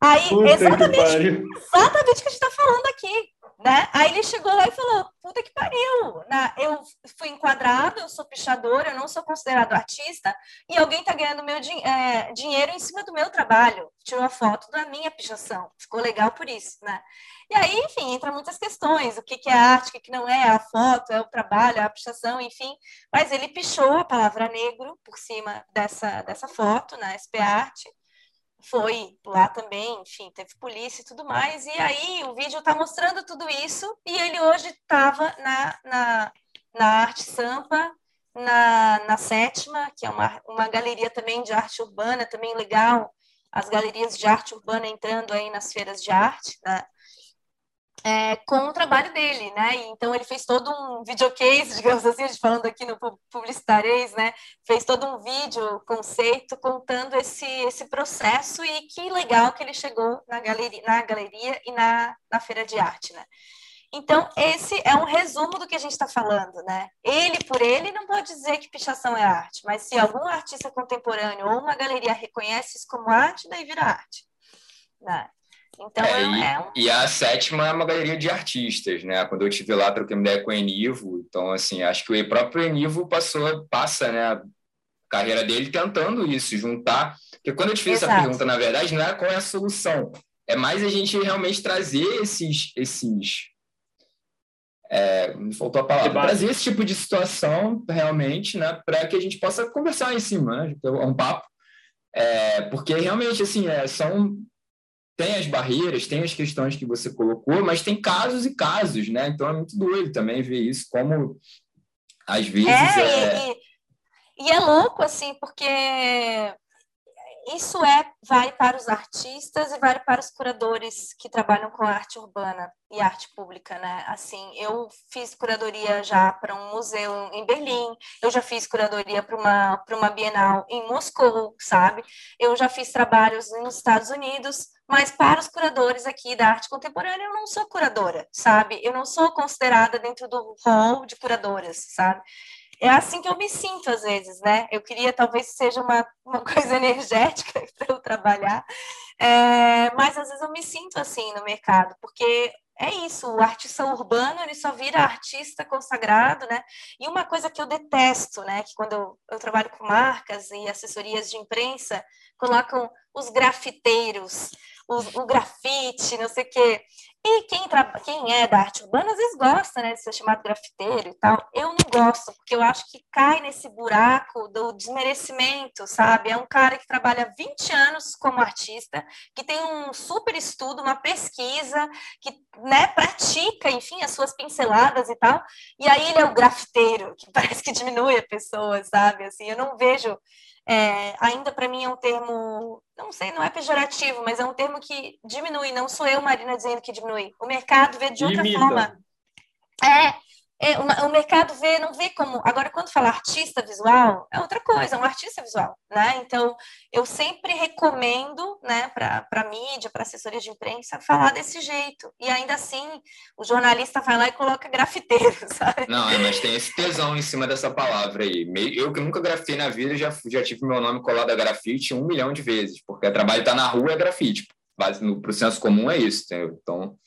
Aí, Puta exatamente, exatamente o que a gente está falando aqui. Né? Aí ele chegou lá e falou: puta que pariu, né? eu fui enquadrado, eu sou pichador, eu não sou considerado artista, e alguém está ganhando meu din é, dinheiro em cima do meu trabalho. Tirou a foto da minha pichação, ficou legal por isso, né? E aí, enfim, entra muitas questões: o que, que é arte, o que, que não é, a foto, é o trabalho, é a pichação, enfim. Mas ele pichou a palavra negro por cima dessa, dessa foto, na né? SP Arte foi lá também, enfim, teve polícia e tudo mais. E aí o vídeo está mostrando tudo isso e ele hoje estava na, na, na Arte Sampa, na, na Sétima, que é uma, uma galeria também de arte urbana, também legal, as galerias de arte urbana entrando aí nas feiras de arte, né? É, com o trabalho dele, né? Então ele fez todo um videocase, digamos assim, falando aqui no Publicitarês, né? Fez todo um vídeo, conceito, contando esse, esse processo e que legal que ele chegou na galeria, na galeria e na, na feira de arte, né? Então, esse é um resumo do que a gente está falando, né? Ele, por ele, não pode dizer que pichação é arte, mas se algum artista contemporâneo ou uma galeria reconhece isso como arte, daí vira arte. Né? Então, é, e, é um... e, a sétima é uma galeria de artistas, né? Quando eu estive lá, troquei uma ideia com o Enivo. Então, assim, acho que o próprio Enivo passou, passa, né? A carreira dele tentando isso, juntar. Porque quando eu te fiz Exato. essa pergunta, na verdade, não é qual é a solução. É mais a gente realmente trazer esses... esses é, me faltou a palavra. Debate. Trazer esse tipo de situação, realmente, né? Para que a gente possa conversar em cima, né? É um papo. É, porque realmente, assim, é, são tem as barreiras, tem as questões que você colocou, mas tem casos e casos, né? Então é muito doido também ver isso, como às vezes. É, é... E, e, é louco, assim, porque isso é vai para os artistas e vai para os curadores que trabalham com arte urbana e arte pública, né? Assim, eu fiz curadoria já para um museu em Berlim, eu já fiz curadoria para uma para uma Bienal em Moscou, sabe? Eu já fiz trabalhos nos Estados Unidos, mas para os curadores aqui da arte contemporânea eu não sou curadora, sabe? Eu não sou considerada dentro do hall de curadoras, sabe? É assim que eu me sinto às vezes, né? Eu queria talvez seja uma, uma coisa energética para eu trabalhar, é, mas às vezes eu me sinto assim no mercado, porque é isso, o artista urbano ele só vira artista consagrado, né? E uma coisa que eu detesto, né? Que quando eu, eu trabalho com marcas e assessorias de imprensa, colocam os grafiteiros, o, o grafite, não sei o quê. E quem, quem é da arte urbana às vezes gosta né, de ser chamado grafiteiro e tal. Eu não gosto, porque eu acho que cai nesse buraco do desmerecimento, sabe? É um cara que trabalha 20 anos como artista, que tem um super estudo, uma pesquisa, que né, pratica, enfim, as suas pinceladas e tal. E aí ele é o grafiteiro, que parece que diminui a pessoa, sabe? Assim, eu não vejo é, ainda para mim é um termo, não sei, não é pejorativo, mas é um termo que diminui. Não sou eu, Marina, dizendo que diminui. O mercado vê de outra Imita. forma. É, é, o, o, mercado vê, não vê como. Agora, quando fala artista visual, é outra coisa, é um artista visual, né? Então, eu sempre recomendo, né, para mídia, para assessoria de imprensa, falar desse jeito. E ainda assim, o jornalista vai lá e coloca grafiteiro, sabe? Não, é, mas tem esse tesão em cima dessa palavra aí. Eu que nunca grafitei na vida, já, já tive meu nome colado a grafite um milhão de vezes, porque o trabalho está na rua é grafite. Para o senso comum é isso, entendeu? Então.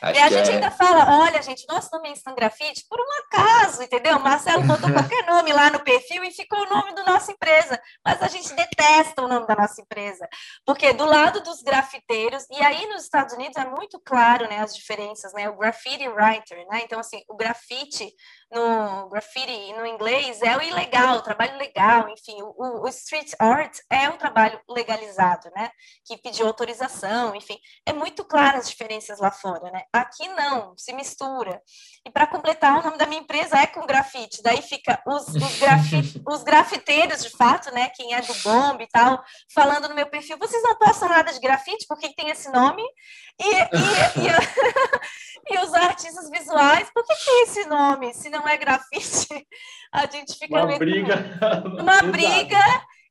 Acho e a gente é... ainda fala, olha, gente, nosso nome é Instant Grafite por um acaso, entendeu? Marcelo botou qualquer nome lá no perfil e ficou o nome da nossa empresa. Mas a gente detesta o nome da nossa empresa. Porque do lado dos grafiteiros, e aí nos Estados Unidos é muito claro, né, as diferenças, né? O graffiti writer, né? Então, assim, o grafite no graffiti no inglês é o ilegal, o trabalho legal, enfim, o, o, street art é o trabalho legalizado, né? Que pediu autorização, enfim, é muito claro as diferenças lá fora, né? Aqui não, se mistura. E para completar, o nome da minha empresa é com grafite, daí fica os, os, os grafiteiros, de fato, né? Quem é do bombe e tal, falando no meu perfil, vocês não postam nada de grafite, por que tem esse nome? E, e, e, e, os artistas visuais, por que tem esse nome? Se não é grafite, a gente fica uma briga, uma briga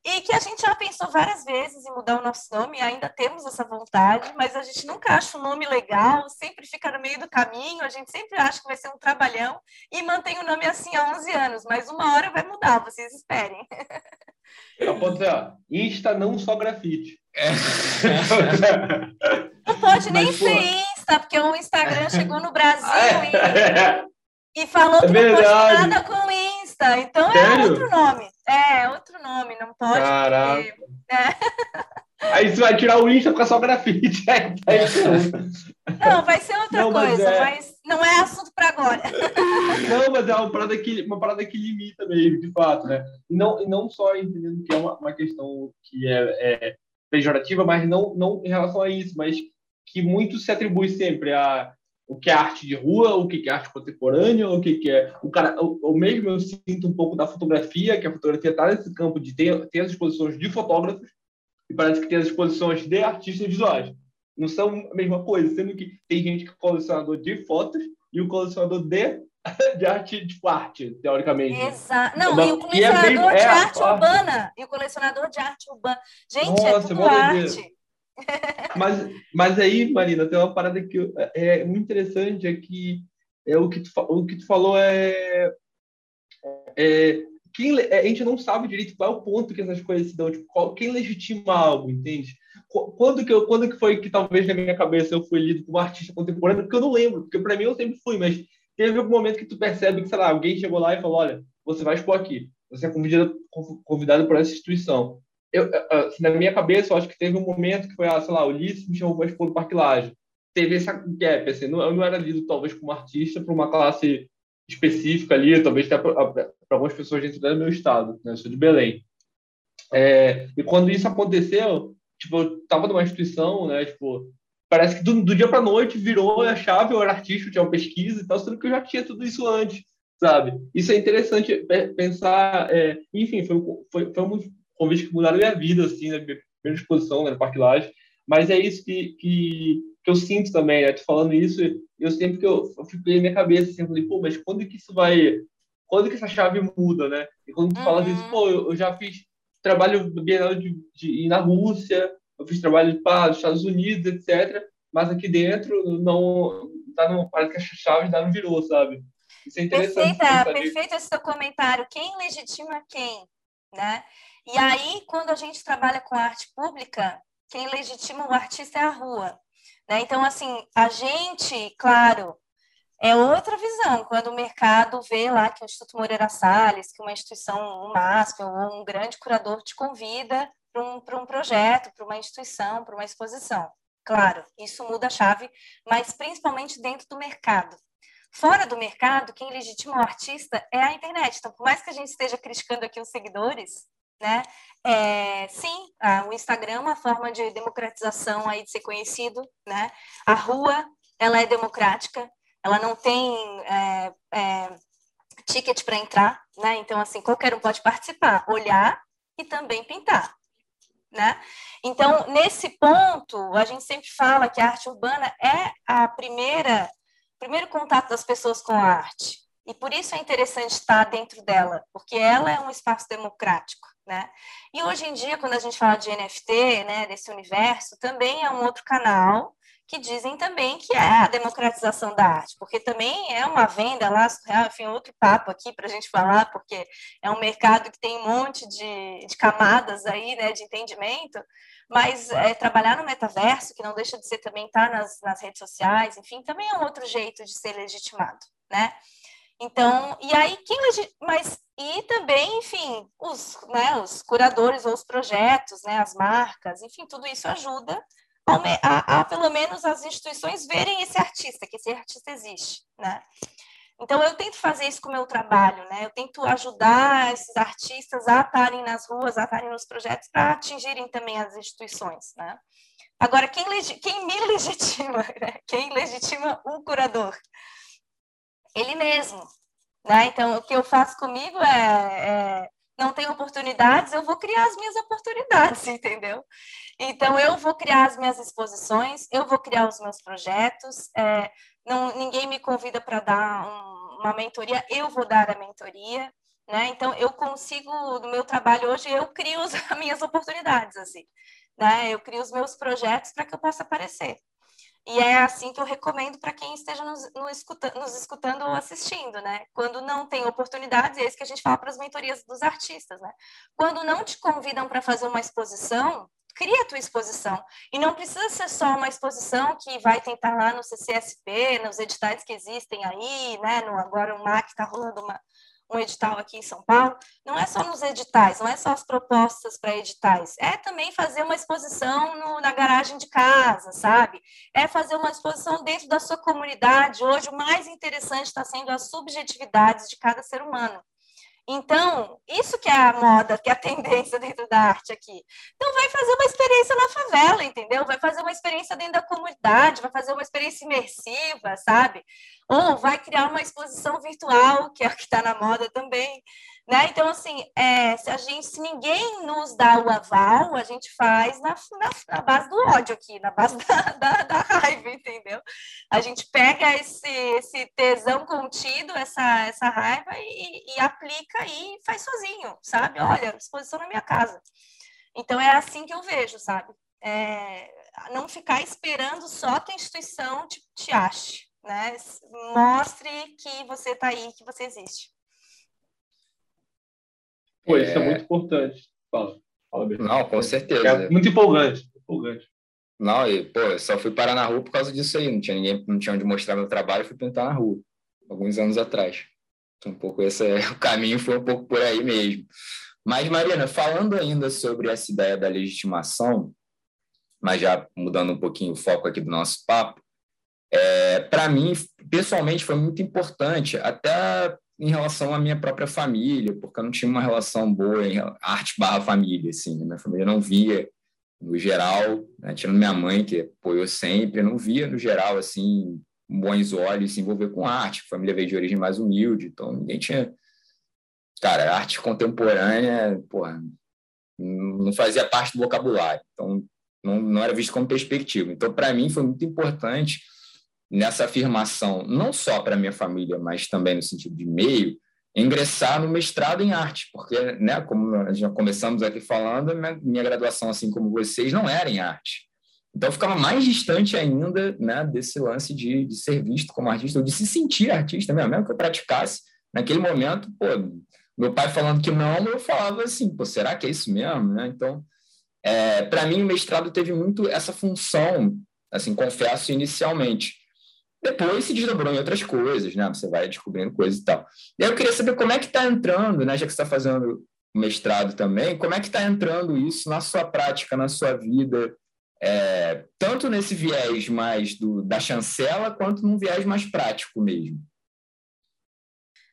e que a gente já pensou várias vezes em mudar o nosso nome, ainda temos essa vontade, mas a gente nunca acha um nome legal, sempre fica no meio do caminho, a gente sempre acha que vai ser um trabalhão e mantém o nome assim há 11 anos, mas uma hora vai mudar, vocês esperem. Pode ser, ó, Insta não só grafite. É. Não pode nem Mas, ser pô... Insta, porque o Instagram chegou no Brasil é. e, e, falou é que não pode nada com Insta. Então é Sério? é outro nome. É, outro nome, não pode. Caraca. É. Aí você vai tirar o Insta com só grafite. não, vai ser outra não, coisa, mas, é... mas, não é assunto para agora. Não, mas é uma parada, que, uma parada que limita mesmo, de fato, né? E não, e não só entendendo que é uma, uma questão que é, é pejorativa, mas não, não em relação a isso, mas que muito se atribui sempre a o que é arte de rua, o que é arte contemporânea, o que é o cara, o, mesmo eu sinto um pouco da fotografia, que a fotografia está nesse campo de ter, ter as exposições de fotógrafos e parece que tem as exposições de artistas visuais. Não são a mesma coisa, sendo que tem gente que é colecionador de fotos e o colecionador de de arte, tipo arte, teoricamente. Exato. Não, e o colecionador é de arte, arte urbana. E o colecionador de arte urbana. Gente, é Nossa, é tudo arte. Mas, mas aí, Marina, tem uma parada que é muito interessante, é que é, o, que tu, o que tu falou é, é quem, é, a gente não sabe direito qual é o ponto que essas coisas se dão, tipo, qual, quem legitima algo, entende? Quando que, eu, quando que foi que talvez na minha cabeça eu fui lido como artista contemporâneo? Porque eu não lembro, porque para mim eu sempre fui, mas teve algum momento que tu percebe que, sei lá, alguém chegou lá e falou, olha, você vai expor aqui, você é convidado, convidado por essa instituição eu, assim, na minha cabeça, eu acho que teve um momento que foi, ah, sei lá, o Ulisses me chamou para expor no. Teve essa gap, assim, não, eu não era lido talvez como artista para uma classe específica ali, talvez até para algumas pessoas dentro do meu estado, né? Eu sou de Belém. É, e quando isso aconteceu, tipo, eu tava numa instituição, né, tipo, parece que do, do dia para noite virou a chave, eu era artista, eu tinha uma pesquisa e tal, sendo que eu já tinha tudo isso antes, sabe? Isso é interessante pensar, é, enfim, foi, foi, foi um convites que mudaram minha vida, assim, na minha primeira exposição, né, no Parque Laje. Mas é isso que, que, que eu sinto também, né? Tô falando isso, eu sempre que eu, eu fico na minha cabeça, assim, eu falei, pô, mas quando que isso vai... Quando que essa chave muda, né? E quando tu uhum. fala disso, pô, eu, eu, já fiz trabalho Bienal de, de ir na Rússia, eu fiz trabalho para os Estados Unidos, etc. Mas aqui dentro não tá no, parece que a chave não virou, sabe? Isso é interessante. Perfeita, perfeito esse seu comentário. Quem legitima quem, né? E aí, quando a gente trabalha com arte pública, quem legitima o artista é a rua. Né? Então, assim, a gente, claro, é outra visão. Quando o mercado vê lá que o Instituto Moreira Salles, que uma instituição, um MASP ou um grande curador te convida para um, um projeto, para uma instituição, para uma exposição. Claro, isso muda a chave, mas principalmente dentro do mercado. Fora do mercado, quem legitima o artista é a internet. Então, por mais que a gente esteja criticando aqui os seguidores, né? É, sim, o Instagram é uma forma de democratização aí de ser conhecido, né? A rua, ela é democrática, ela não tem é, é, ticket para entrar, né? Então, assim, qualquer um pode participar, olhar e também pintar, né? Então, nesse ponto, a gente sempre fala que a arte urbana é a primeira, primeiro contato das pessoas com a arte, e por isso é interessante estar dentro dela, porque ela é um espaço democrático, né? E hoje em dia, quando a gente fala de NFT, né, desse universo, também é um outro canal que dizem também que é a democratização da arte, porque também é uma venda lá, enfim, outro papo aqui para a gente falar, porque é um mercado que tem um monte de, de camadas aí, né, de entendimento, mas é, trabalhar no metaverso, que não deixa de ser também estar tá nas, nas redes sociais, enfim, também é um outro jeito de ser legitimado, né? Então, e aí quem mas e também, enfim, os, né, os curadores ou os projetos, né, as marcas, enfim, tudo isso ajuda a, a, a, pelo menos as instituições verem esse artista, que esse artista existe, né? Então, eu tento fazer isso com o meu trabalho, né? Eu tento ajudar esses artistas a estarem nas ruas, a estarem nos projetos, para atingirem também as instituições, né? Agora, quem, quem me legitima? Né? Quem legitima o curador? Ele mesmo, né? Então, o que eu faço comigo é, é não tenho oportunidades, eu vou criar as minhas oportunidades, entendeu? Então, eu vou criar as minhas exposições, eu vou criar os meus projetos. É, não, ninguém me convida para dar um, uma mentoria, eu vou dar a mentoria. Né? Então, eu consigo, no meu trabalho hoje, eu crio as minhas oportunidades, assim. Né? Eu crio os meus projetos para que eu possa aparecer. E é assim que eu recomendo para quem esteja nos, nos, escutando, ou assistindo, né? Quando não tem oportunidades, é isso que a gente fala para as mentorias dos artistas, né? Quando não te convidam para fazer uma exposição, cria a tua exposição. E não precisa ser só uma exposição que vai tentar lá no CCSP, nos editais que existem aí, né? No, agora o MAC está rolando uma, um edital aqui em São Paulo, não é só nos editais, não é só as propostas para editais, é também fazer uma exposição no, na garagem de casa, sabe? É fazer uma exposição dentro da sua comunidade. Hoje, o mais interessante está sendo as subjetividades de cada ser humano. Então, isso que é a moda, que é a tendência dentro da arte aqui. Então, vai fazer uma experiência na favela, entendeu? Vai fazer uma experiência dentro da comunidade, vai fazer uma experiência imersiva, sabe? Ou vai criar uma exposição virtual, que é o que está na moda também. Né? Então, assim, é, se a gente, se ninguém nos dá o aval, a gente faz na, na, na base do ódio aqui, na base da, da, da, raiva, entendeu? A gente pega esse, esse tesão contido, essa, essa raiva, e, e aplica e faz sozinho, sabe? Olha, exposição na minha casa. Então, é assim que eu vejo, sabe? É, não ficar esperando só que a instituição te, te ache, né? Mostre que você está aí, que você existe. Pô, isso é, é muito importante. Fala, fala. Não, com certeza. É muito empolgante, empolgante. Não, e, pô, eu só fui parar na rua por causa disso aí. Não tinha ninguém, não tinha onde mostrar meu trabalho, fui pintar na rua, alguns anos atrás. Um pouco esse é, o caminho foi um pouco por aí mesmo. Mas, Marina, falando ainda sobre essa ideia da legitimação, mas já mudando um pouquinho o foco aqui do nosso papo, é, para mim, pessoalmente, foi muito importante, até em relação à minha própria família, porque eu não tinha uma relação boa em arte barra família, assim, né? minha família não via, no geral, né? tirando minha mãe, que apoiou sempre, não via, no geral, assim, bons olhos se envolver com arte, a família veio de origem mais humilde, então ninguém tinha... Cara, arte contemporânea, porra, não fazia parte do vocabulário, então não, não era visto como perspectiva. Então, para mim, foi muito importante nessa afirmação, não só para minha família, mas também no sentido de meio, ingressar no mestrado em arte, porque, né, como já começamos aqui falando, minha, minha graduação, assim como vocês, não era em arte. Então, ficava mais distante ainda né, desse lance de, de ser visto como artista, ou de se sentir artista mesmo, mesmo que eu praticasse. Naquele momento, pô, meu pai falando que não, eu falava assim, pô, será que é isso mesmo? Né? Então, é, para mim, o mestrado teve muito essa função, assim, confesso inicialmente, depois se desdobrou em outras coisas, né? Você vai descobrindo coisas e tal. E aí eu queria saber como é que está entrando, né? Já que você está fazendo mestrado também, como é que está entrando isso na sua prática, na sua vida, é, tanto nesse viés mais do, da chancela, quanto num viés mais prático mesmo?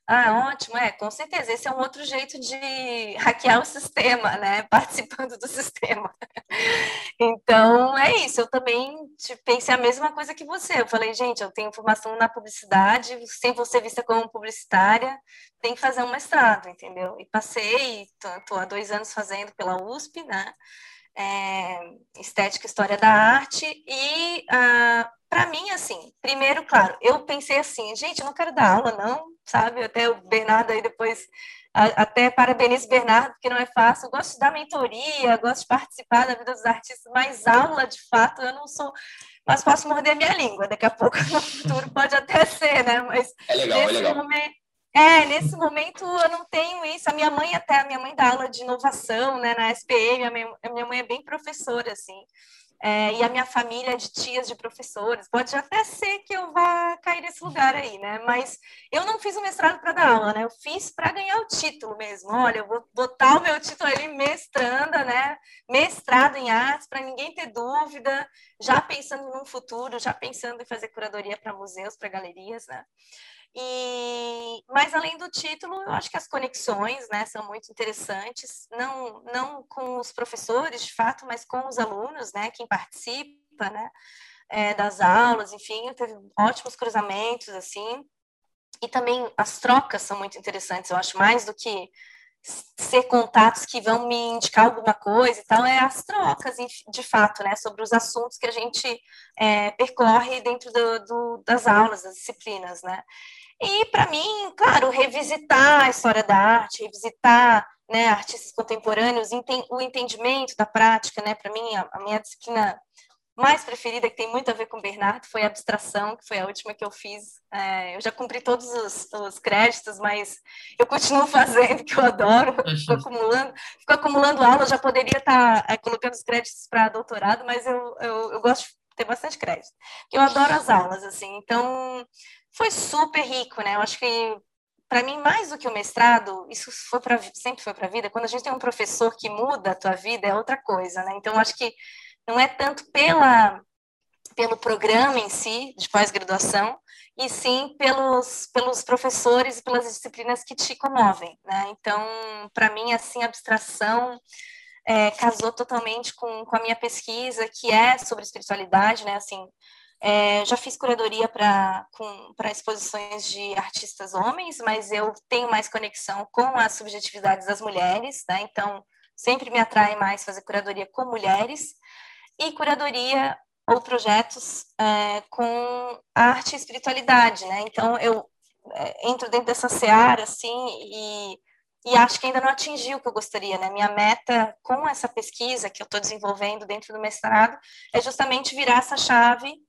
Ah, ótimo, é, com certeza. Esse é um outro jeito de hackear o sistema, né? Participando do sistema. Então, é isso. Eu também pensei a mesma coisa que você. Eu falei, gente, eu tenho formação na publicidade, sem você vista como publicitária, tem que fazer um mestrado, entendeu? E passei, estou há dois anos fazendo pela USP, né? É, Estética e História da Arte, e ah, para mim, assim, primeiro, claro, eu pensei assim, gente, eu não quero dar aula, não, sabe? Até o Bernardo aí depois, até parabenizo o Bernardo, porque não é fácil. Eu gosto de dar mentoria, gosto de participar da vida dos artistas, mas aula, de fato, eu não sou. Mas posso morder a minha língua, daqui a pouco no futuro pode até ser, né? Mas é legal, é legal. Momento, é, nesse momento eu não tenho isso. A minha mãe até, a minha mãe dá aula de inovação, né, na SPM, a minha, a minha mãe é bem professora, assim é, e a minha família é de tias de professores. Pode até ser que eu vá cair nesse lugar aí, né? Mas eu não fiz o mestrado para dar aula, né? Eu fiz para ganhar o título mesmo. Olha, eu vou botar o meu título ali mestranda, né? Mestrado em artes, para ninguém ter dúvida, já pensando no futuro, já pensando em fazer curadoria para museus, para galerias, né? E, mas além do título, eu acho que as conexões, né, são muito interessantes, não não com os professores, de fato, mas com os alunos, né, quem participa, né, é, das aulas, enfim, teve ótimos cruzamentos, assim, e também as trocas são muito interessantes, eu acho, mais do que ser contatos que vão me indicar alguma coisa e tal, é as trocas, de fato, né, sobre os assuntos que a gente é, percorre dentro do, do, das aulas, das disciplinas, né. E, para mim, claro, revisitar a história da arte, revisitar né, artistas contemporâneos, o entendimento da prática, né, para mim, a, a minha disciplina mais preferida, que tem muito a ver com o Bernardo, foi a abstração, que foi a última que eu fiz. É, eu já cumpri todos os, os, créditos, mas eu continuo fazendo, que eu adoro, fico acumulando, fico acumulando aula, já poderia estar é, colocando os créditos para doutorado, mas eu, eu, eu, gosto de ter bastante crédito, eu adoro as aulas, assim, então foi super rico, né, eu acho que para mim, mais do que o mestrado, isso foi pra, sempre foi para a vida, quando a gente tem um professor que muda a tua vida, é outra coisa, né, então acho que não é tanto pela, pelo programa em si, de pós-graduação, e sim pelos, pelos professores e pelas disciplinas que te comovem. Né? Então, para mim, assim, a abstração é, casou totalmente com, com a minha pesquisa, que é sobre espiritualidade, né? Assim, é, já fiz curadoria para exposições de artistas homens, mas eu tenho mais conexão com as subjetividades das mulheres, né? Então, sempre me atrai mais fazer curadoria com mulheres e curadoria ou projetos é, com arte e espiritualidade, né? Então, eu é, entro dentro dessa seara, assim, e, e acho que ainda não atingi o que eu gostaria, né? Minha meta com essa pesquisa que eu estou desenvolvendo dentro do mestrado é justamente virar essa chave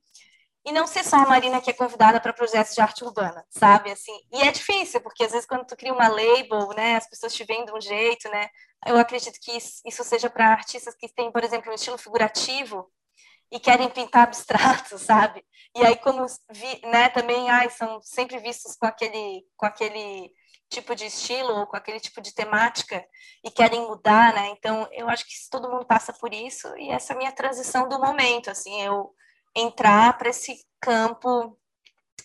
e não ser só a Marina que é convidada para projetos de arte urbana, sabe? Assim, e é difícil, porque às vezes quando tu cria uma label, né, as pessoas te veem de um jeito, né? Eu acredito que isso seja para artistas que têm, por exemplo, um estilo figurativo e querem pintar abstrato, sabe? E aí como vi, né, também ai, são sempre vistos com aquele com aquele tipo de estilo ou com aquele tipo de temática e querem mudar, né? Então, eu acho que todo mundo passa por isso e essa é a minha transição do momento, assim, eu entrar para esse campo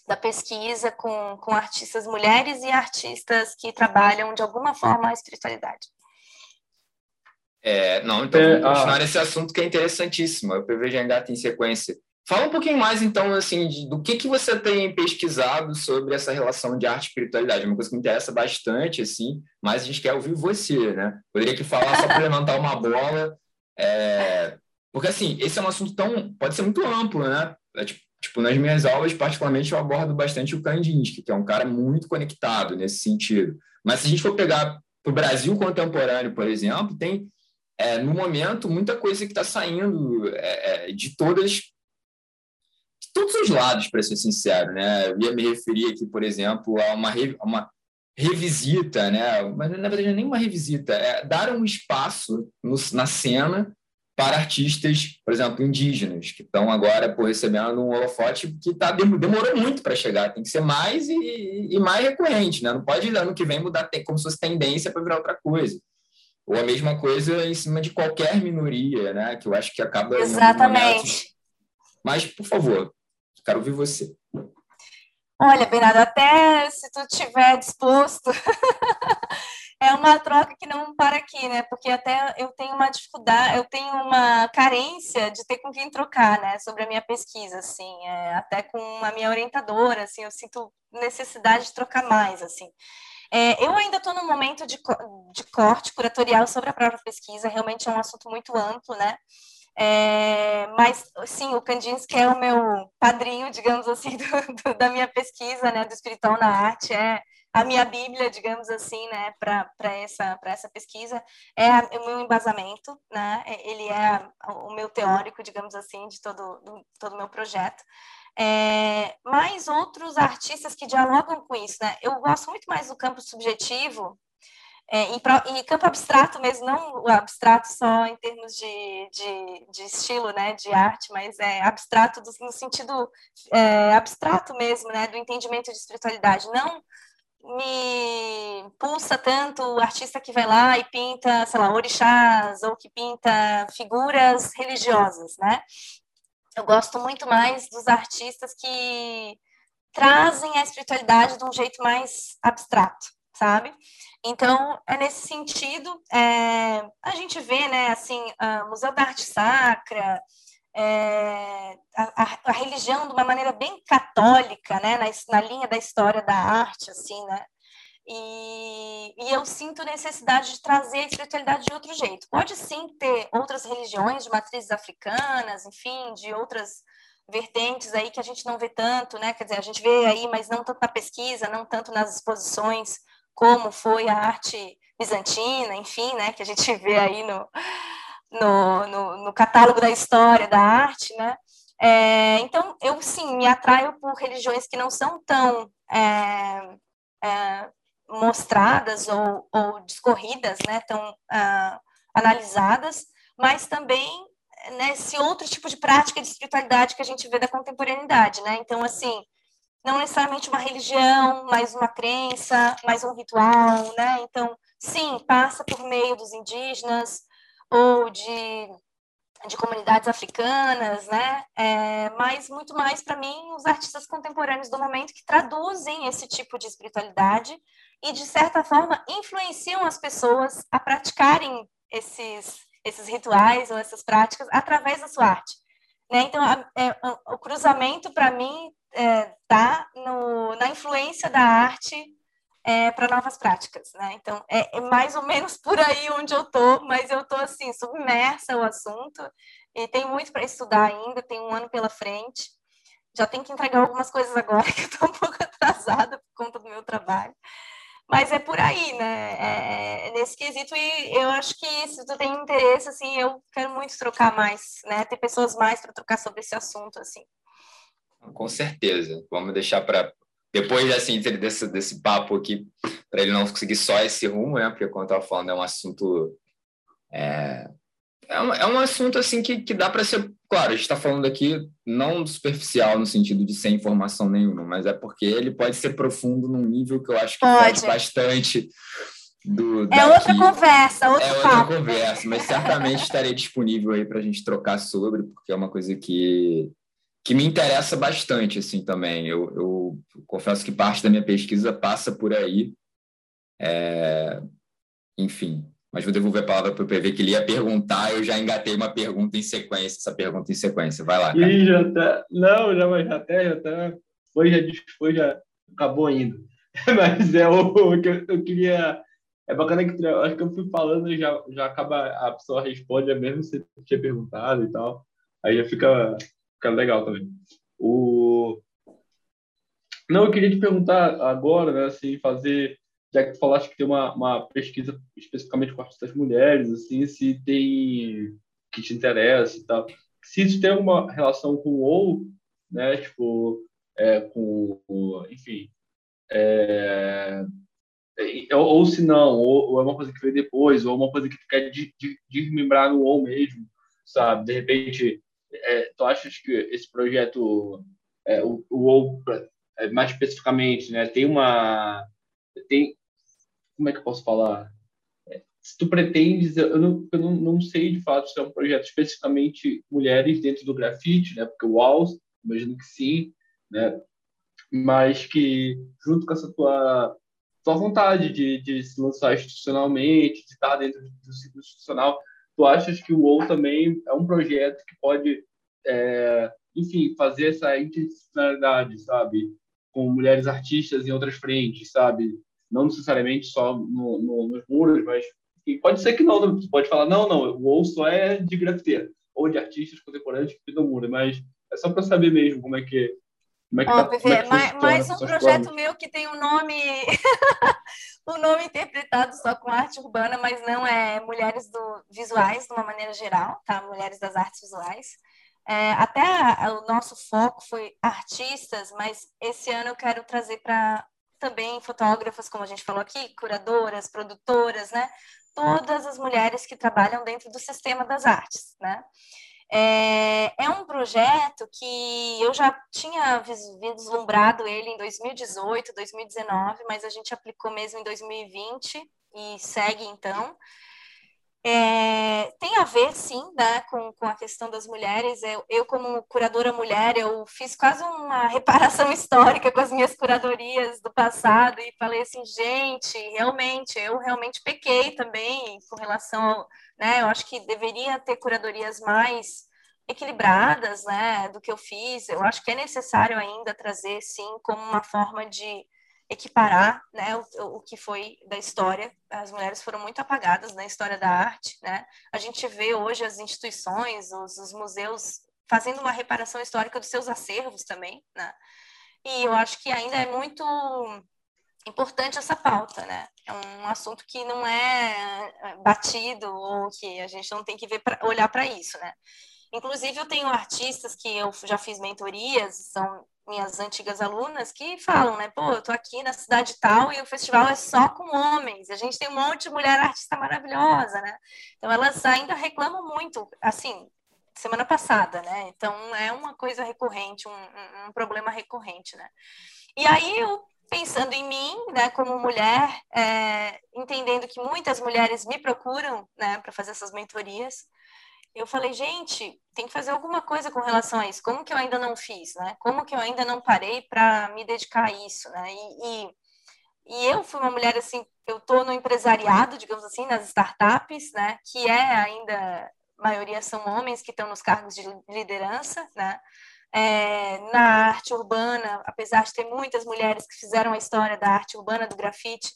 da pesquisa com, com artistas mulheres e artistas que trabalham de alguma forma a espiritualidade. É, não, então vamos é, continuar esse assunto que é interessantíssimo. O PVGH tem sequência. Fala um pouquinho mais, então, assim, de, do que, que você tem pesquisado sobre essa relação de arte e espiritualidade. É uma coisa que me interessa bastante, assim, mas a gente quer ouvir você, né? Poderia que falar só para levantar uma bola. É, porque, assim, esse é um assunto tão. pode ser muito amplo, né? É, tipo, tipo, nas minhas aulas, particularmente, eu abordo bastante o Kandinsky, que é um cara muito conectado nesse sentido. Mas se a gente for pegar para o Brasil contemporâneo, por exemplo, tem, é, no momento, muita coisa que está saindo é, é, de todas. de todos os lados, para ser sincero, né? Eu ia me referir aqui, por exemplo, a uma, a uma revisita, né? Mas na verdade não é nem uma revisita, é dar um espaço no, na cena para artistas, por exemplo, indígenas, que estão agora por recebendo um holofote que tá, demorou muito para chegar, tem que ser mais e, e, mais recorrente, né? não pode ano que vem mudar como se fosse tendência para virar outra coisa. Ou a mesma coisa em cima de qualquer minoria, né? que eu acho que acaba... Exatamente. Mas, por favor, quero ouvir você. Olha, Bernardo, até se tu estiver disposto é uma troca que não para aqui, né? Porque até eu tenho uma dificuldade, eu tenho uma carência de ter com quem trocar, né? Sobre a minha pesquisa, assim, é, até com a minha orientadora, assim, eu sinto necessidade de trocar mais, assim. É, eu ainda estou no momento de, de corte curatorial sobre a própria pesquisa, realmente é um assunto muito amplo, né? É, mas, sim, o Kandinsky é o meu padrinho, digamos assim, do, do, da minha pesquisa, né, do espiritual na arte, é a minha bíblia, digamos assim, né, para essa, essa pesquisa, é a, o meu embasamento, né, é, ele é o meu teórico, digamos assim, de todo o todo meu projeto. É, mais outros artistas que dialogam com isso, né, eu gosto muito mais do campo subjetivo, é, em, em, campo abstrato mesmo, não abstrato só em termos de, de, de estilo, né, de arte, mas é abstrato do, no sentido é, abstrato mesmo, né, do entendimento de espiritualidade, não me pulsa tanto o artista que vai lá e pinta, sei lá, orixás ou que pinta figuras religiosas, né? Eu gosto muito mais dos artistas que trazem a espiritualidade de um jeito mais abstrato, sabe? Então, é nesse sentido, é, a gente vê, né, assim, Museu da Arte Sacra, é, a, a, religião de uma maneira bem católica, né, na, na linha da história da arte, assim, né, e, e, eu sinto necessidade de trazer a espiritualidade de outro jeito. Pode sim ter outras religiões de matrizes africanas, enfim, de outras vertentes aí que a gente não vê tanto, né? Quer dizer, a gente vê aí, mas não tanto na pesquisa, não tanto nas exposições, como foi a arte bizantina, enfim, né? Que a gente vê aí no, no, no, no catálogo da história da arte, né? É, então, eu sim me atraio por religiões que não são tão é, é, mostradas ou, ou, discorridas, né, tão uh, analisadas, mas também nesse outro tipo de prática de espiritualidade que a gente vê da contemporaneidade, né? Então, assim, não necessariamente uma religião, mas uma crença, mais um ritual, né? Então, sim, passa por meio dos indígenas ou de, de comunidades africanas, né? É, mas muito mais para mim os artistas contemporâneos do momento que traduzem esse tipo de espiritualidade e de certa forma influenciam as pessoas a praticarem esses esses rituais ou essas práticas através da sua arte. Né? Então, a, é, o cruzamento, para mim, está é, na influência da arte é, para novas práticas. Né? Então, é, é, mais ou menos por aí onde eu estou, mas eu estou, assim, submersa ao assunto e tem muito para estudar ainda, tem um ano pela frente. Já tenho que entregar algumas coisas agora, que estou um pouco atrasada por conta do meu trabalho. Mas é por aí, né? É, é nesse quesito, e eu acho que se tu tem interesse, assim, eu quero muito trocar mais, né? Ter pessoas mais para trocar sobre esse assunto, assim. Com certeza. Vamos deixar para depois assim desse, desse papo aqui, para ele não conseguir só esse rumo, né? Porque como eu estava falando, é um assunto é, é, um, é um assunto assim que, que dá para ser Claro, a gente está falando aqui não superficial no sentido de sem informação nenhuma, mas é porque ele pode ser profundo num nível que eu acho que pode, bastante do. É outra conversa, outro É outra papo. conversa, mas certamente estarei disponível aí para a gente trocar sobre, porque é uma coisa que, que me interessa bastante, assim, também. Eu, eu confesso que parte da minha pesquisa passa por aí. É, enfim, mas vou devolver a palavra para o PV, que ele ia perguntar, eu já engatei uma pergunta em sequência, essa pergunta em sequência. Vai lá. Cara. E já tá. Não, já, mas até, já tá. Foi, já foi, já acabou indo. mas é o, que eu, eu, queria. É bacana que acho que eu fui falando e já, já acaba, a pessoa responde, é mesmo se tinha perguntado e tal. Aí já fica, fica legal também. O... Não, eu queria te perguntar agora, né, assim, fazer já que tu falaste que tem uma, uma pesquisa especificamente com artistas mulheres, assim, se tem que te interessa e tal, se isso tem alguma relação com o ou, né, tipo, é, com, enfim, é, é, ou, se não, ou, ou, é uma coisa que veio depois, ou é uma coisa que tu quer desmembrar no ou mesmo, sabe? De repente, é, tu achas que esse projeto, é, o, o é, mais especificamente, né, tem uma tem como é que eu posso falar? É, se tu pretendes, eu não, eu não, não sei de fato se é um projeto especificamente mulheres dentro do grafite, né? Porque o Walls, imagino que sim, né? Mas que junto com essa tua tua vontade de, de se lançar institucionalmente, de estar dentro do ciclo institucional, tu achas que o WoW também é um projeto que pode, é, enfim, fazer essa interdisciplinaridade, sabe? Com mulheres artistas em outras frentes, sabe? não necessariamente só no, no, nos muros, mas pode ser que não, você pode falar, não, não, o ou só é de grafiteiro, ou de artistas contemporâneos que pintam muro, mas é só para saber mesmo como é que como é que, oh, tá, como é que mais, mais um projeto meu que tem um nome um nome interpretado só com arte urbana, mas não é mulheres do visuais de uma maneira geral, tá? Mulheres das artes visuais. É, até a, o nosso foco foi artistas, mas esse ano eu quero trazer para também fotógrafas, como a gente falou aqui, curadoras, produtoras, né? Todas as mulheres que trabalham dentro do sistema das artes, né? É, é um projeto que eu já tinha vislumbrado ele em 2018, 2019, mas a gente aplicou mesmo em 2020 e segue então. É, a ver, sim, né, com, com a questão das mulheres. Eu, eu, como curadora mulher, eu fiz quase uma reparação histórica com as minhas curadorias do passado e falei assim, gente, realmente, eu realmente pequei também com relação, né, eu acho que deveria ter curadorias mais equilibradas, né, do que eu fiz. Eu acho que é necessário ainda trazer, sim, como uma forma de equiparar né, o, o, que foi da história. As mulheres foram muito apagadas na história da arte. Né? A gente vê hoje as instituições, os, os museus fazendo uma reparação histórica dos seus acervos também. Né? E eu acho que ainda é muito importante essa pauta, né? É um assunto que não é, é batido ou que a gente não tem que ver pra, olhar para isso, né? Inclusive, eu tenho artistas que eu já fiz mentorias, são minhas antigas alunas que falam, né? Pô, eu tô aqui na cidade tal e o festival é só com homens. A gente tem um monte de mulher artista maravilhosa, né? Então elas ainda reclamam muito, assim, semana passada, né? Então é uma coisa recorrente, um, um, problema recorrente, né? E aí eu pensando em mim, né, como mulher, é, entendendo que muitas mulheres me procuram, né, para fazer essas mentorias eu falei, gente, tem que fazer alguma coisa com relação a isso. Como que eu ainda não fiz, né? Como que eu ainda não parei para me dedicar a isso, né? E, e, e, eu fui uma mulher assim, eu estou no empresariado, digamos assim, nas startups, né? Que é ainda, a maioria são homens que estão nos cargos de liderança, né? É, na arte urbana, apesar de ter muitas mulheres que fizeram a história da arte urbana, do grafite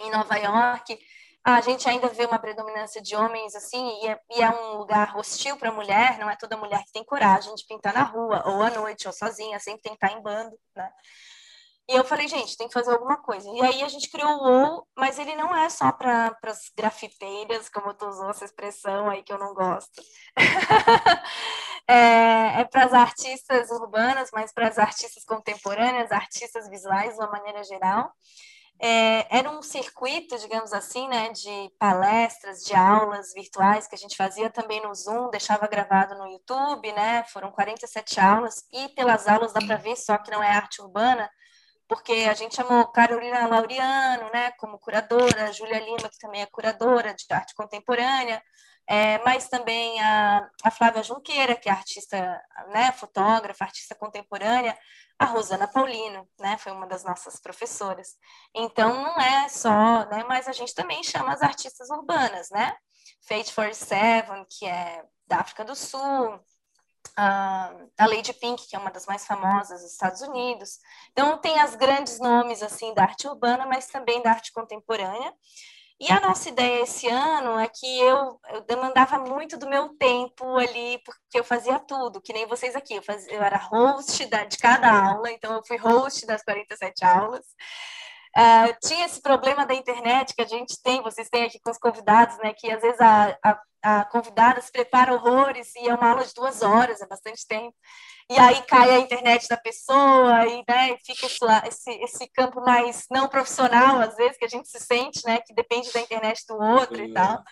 em Nova York, a gente ainda vê uma predominância de homens assim, e é, e é um lugar hostil para a mulher, não é toda mulher que tem coragem de pintar na rua, ou à noite, ou sozinha, sempre tem que estar em bando, né? E eu falei, gente, tem que fazer alguma coisa. E aí a gente criou o UOL, mas ele não é só para as grafiteiras, como tu usou essa expressão aí que eu não gosto. é, é para as artistas urbanas, mas para as artistas contemporâneas, artistas visuais de uma maneira geral. É, era um circuito, digamos assim, né, de palestras, de aulas virtuais que a gente fazia também no Zoom, deixava gravado no YouTube, né, foram 47 aulas, e pelas aulas dá para ver só que não é arte urbana, porque a gente chamou Carolina Laureano, né, como curadora, Júlia Lima, que também é curadora de arte contemporânea, é, mas também a, a Flávia Junqueira, que é artista, né, fotógrafa, artista contemporânea, a Rosana Paulino, né, foi uma das nossas professoras. Então, não é só, né, mas a gente também chama as artistas urbanas, né? Fate 47, que é da África do Sul, a, a Lady Pink, que é uma das mais famosas dos Estados Unidos. Então, tem as grandes nomes, assim, da arte urbana, mas também da arte contemporânea. E a nossa ideia esse ano é que eu, eu demandava muito do meu tempo ali, porque eu fazia tudo, que nem vocês aqui. Eu, fazia, eu era host da, de cada aula, então eu fui host das 47 aulas. Uh, tinha esse problema da internet que a gente tem, vocês têm aqui com os convidados, né? Que às vezes a, a, a convidada se prepara horrores e é uma aula de duas horas, é bastante tempo e aí cai a internet da pessoa, e né, fica esse, esse campo mais não profissional, às vezes, que a gente se sente, né, que depende da internet do outro e tal.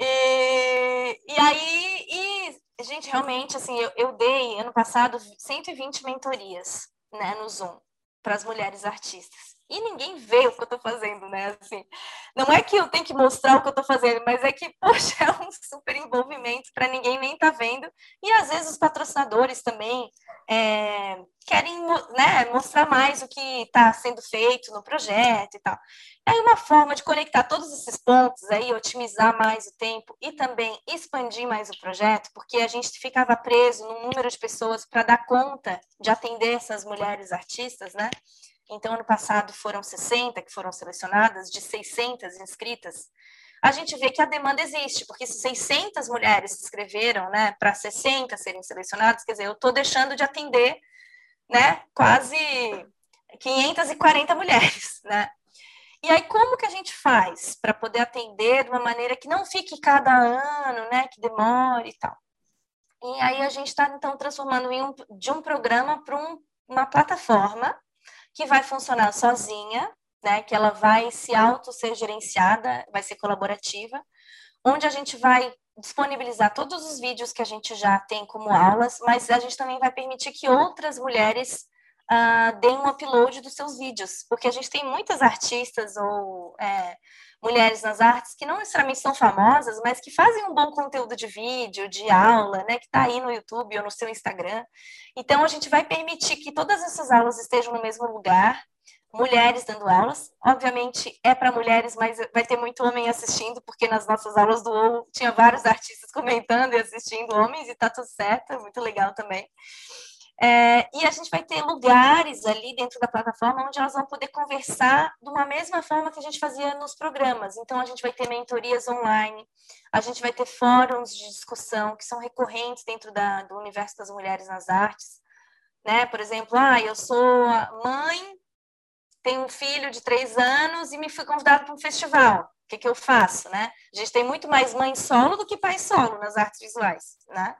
E, e aí, e, gente, realmente, assim, eu, eu dei, ano passado, 120 mentorias, né, no Zoom, para as mulheres artistas e ninguém vê o que eu estou fazendo, né? Assim, não é que eu tenho que mostrar o que eu estou fazendo, mas é que, poxa, é um super envolvimento para ninguém nem tá vendo. E às vezes os patrocinadores também é, querem né, mostrar mais o que está sendo feito no projeto e tal. É uma forma de conectar todos esses pontos aí, otimizar mais o tempo e também expandir mais o projeto, porque a gente ficava preso num número de pessoas para dar conta de atender essas mulheres artistas, né? Então, ano passado foram 60 que foram selecionadas, de 600 inscritas. A gente vê que a demanda existe, porque se 600 mulheres se inscreveram né, para 60 serem selecionadas, quer dizer, eu estou deixando de atender né, quase 540 mulheres. Né? E aí, como que a gente faz para poder atender de uma maneira que não fique cada ano, né, que demore e tal? E aí a gente está, então, transformando um, de um programa para um, uma plataforma que vai funcionar sozinha, né, que ela vai se auto ser gerenciada, vai ser colaborativa, onde a gente vai disponibilizar todos os vídeos que a gente já tem como aulas, mas a gente também vai permitir que outras mulheres uh, deem um upload dos seus vídeos, porque a gente tem muitas artistas ou é, mulheres nas artes que não necessariamente são famosas, mas que fazem um bom conteúdo de vídeo, de aula, né, que está aí no YouTube ou no seu Instagram. Então, a gente vai permitir que todas essas aulas estejam no mesmo lugar, mulheres dando aulas. Obviamente, é para mulheres, mas vai ter muito homem assistindo, porque nas nossas aulas do OU tinha vários artistas comentando e assistindo homens, e está tudo certo, muito legal também. É, e a gente vai ter lugares ali dentro da plataforma onde elas vão poder conversar de uma mesma forma que a gente fazia nos programas. Então, a gente vai ter mentorias online, a gente vai ter fóruns de discussão que são recorrentes dentro da, do universo das mulheres nas artes. Né? Por exemplo, ah, eu sou mãe, tenho um filho de três anos e me fui convidada para um festival. O que, que eu faço? Né? A gente tem muito mais mãe solo do que pai solo nas artes visuais. Né?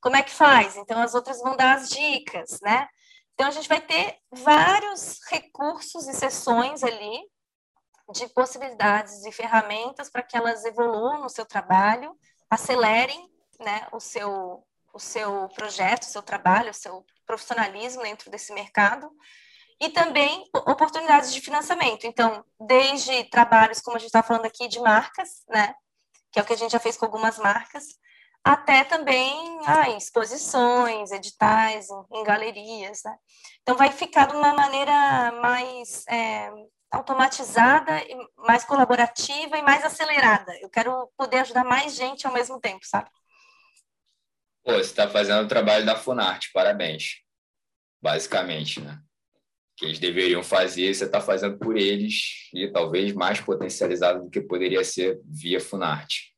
Como é que faz? Então, as outras vão dar as dicas, né? Então, a gente vai ter vários recursos e sessões ali de possibilidades e ferramentas para que elas evoluam no seu trabalho, acelerem né, o, seu, o seu projeto, o seu trabalho, o seu profissionalismo dentro desse mercado e também oportunidades de financiamento. Então, desde trabalhos, como a gente está falando aqui, de marcas, né, que é o que a gente já fez com algumas marcas, até também ah, exposições, editais, em, em, galerias. Né? Então, vai ficar de uma maneira mais é, automatizada, mais colaborativa e mais acelerada. Eu quero poder ajudar mais gente ao mesmo tempo, sabe? Pô, você está fazendo o trabalho da Funarte, parabéns. Basicamente, né? Que eles deveriam fazer, você está fazendo por eles e talvez mais potencializado do que poderia ser via Funarte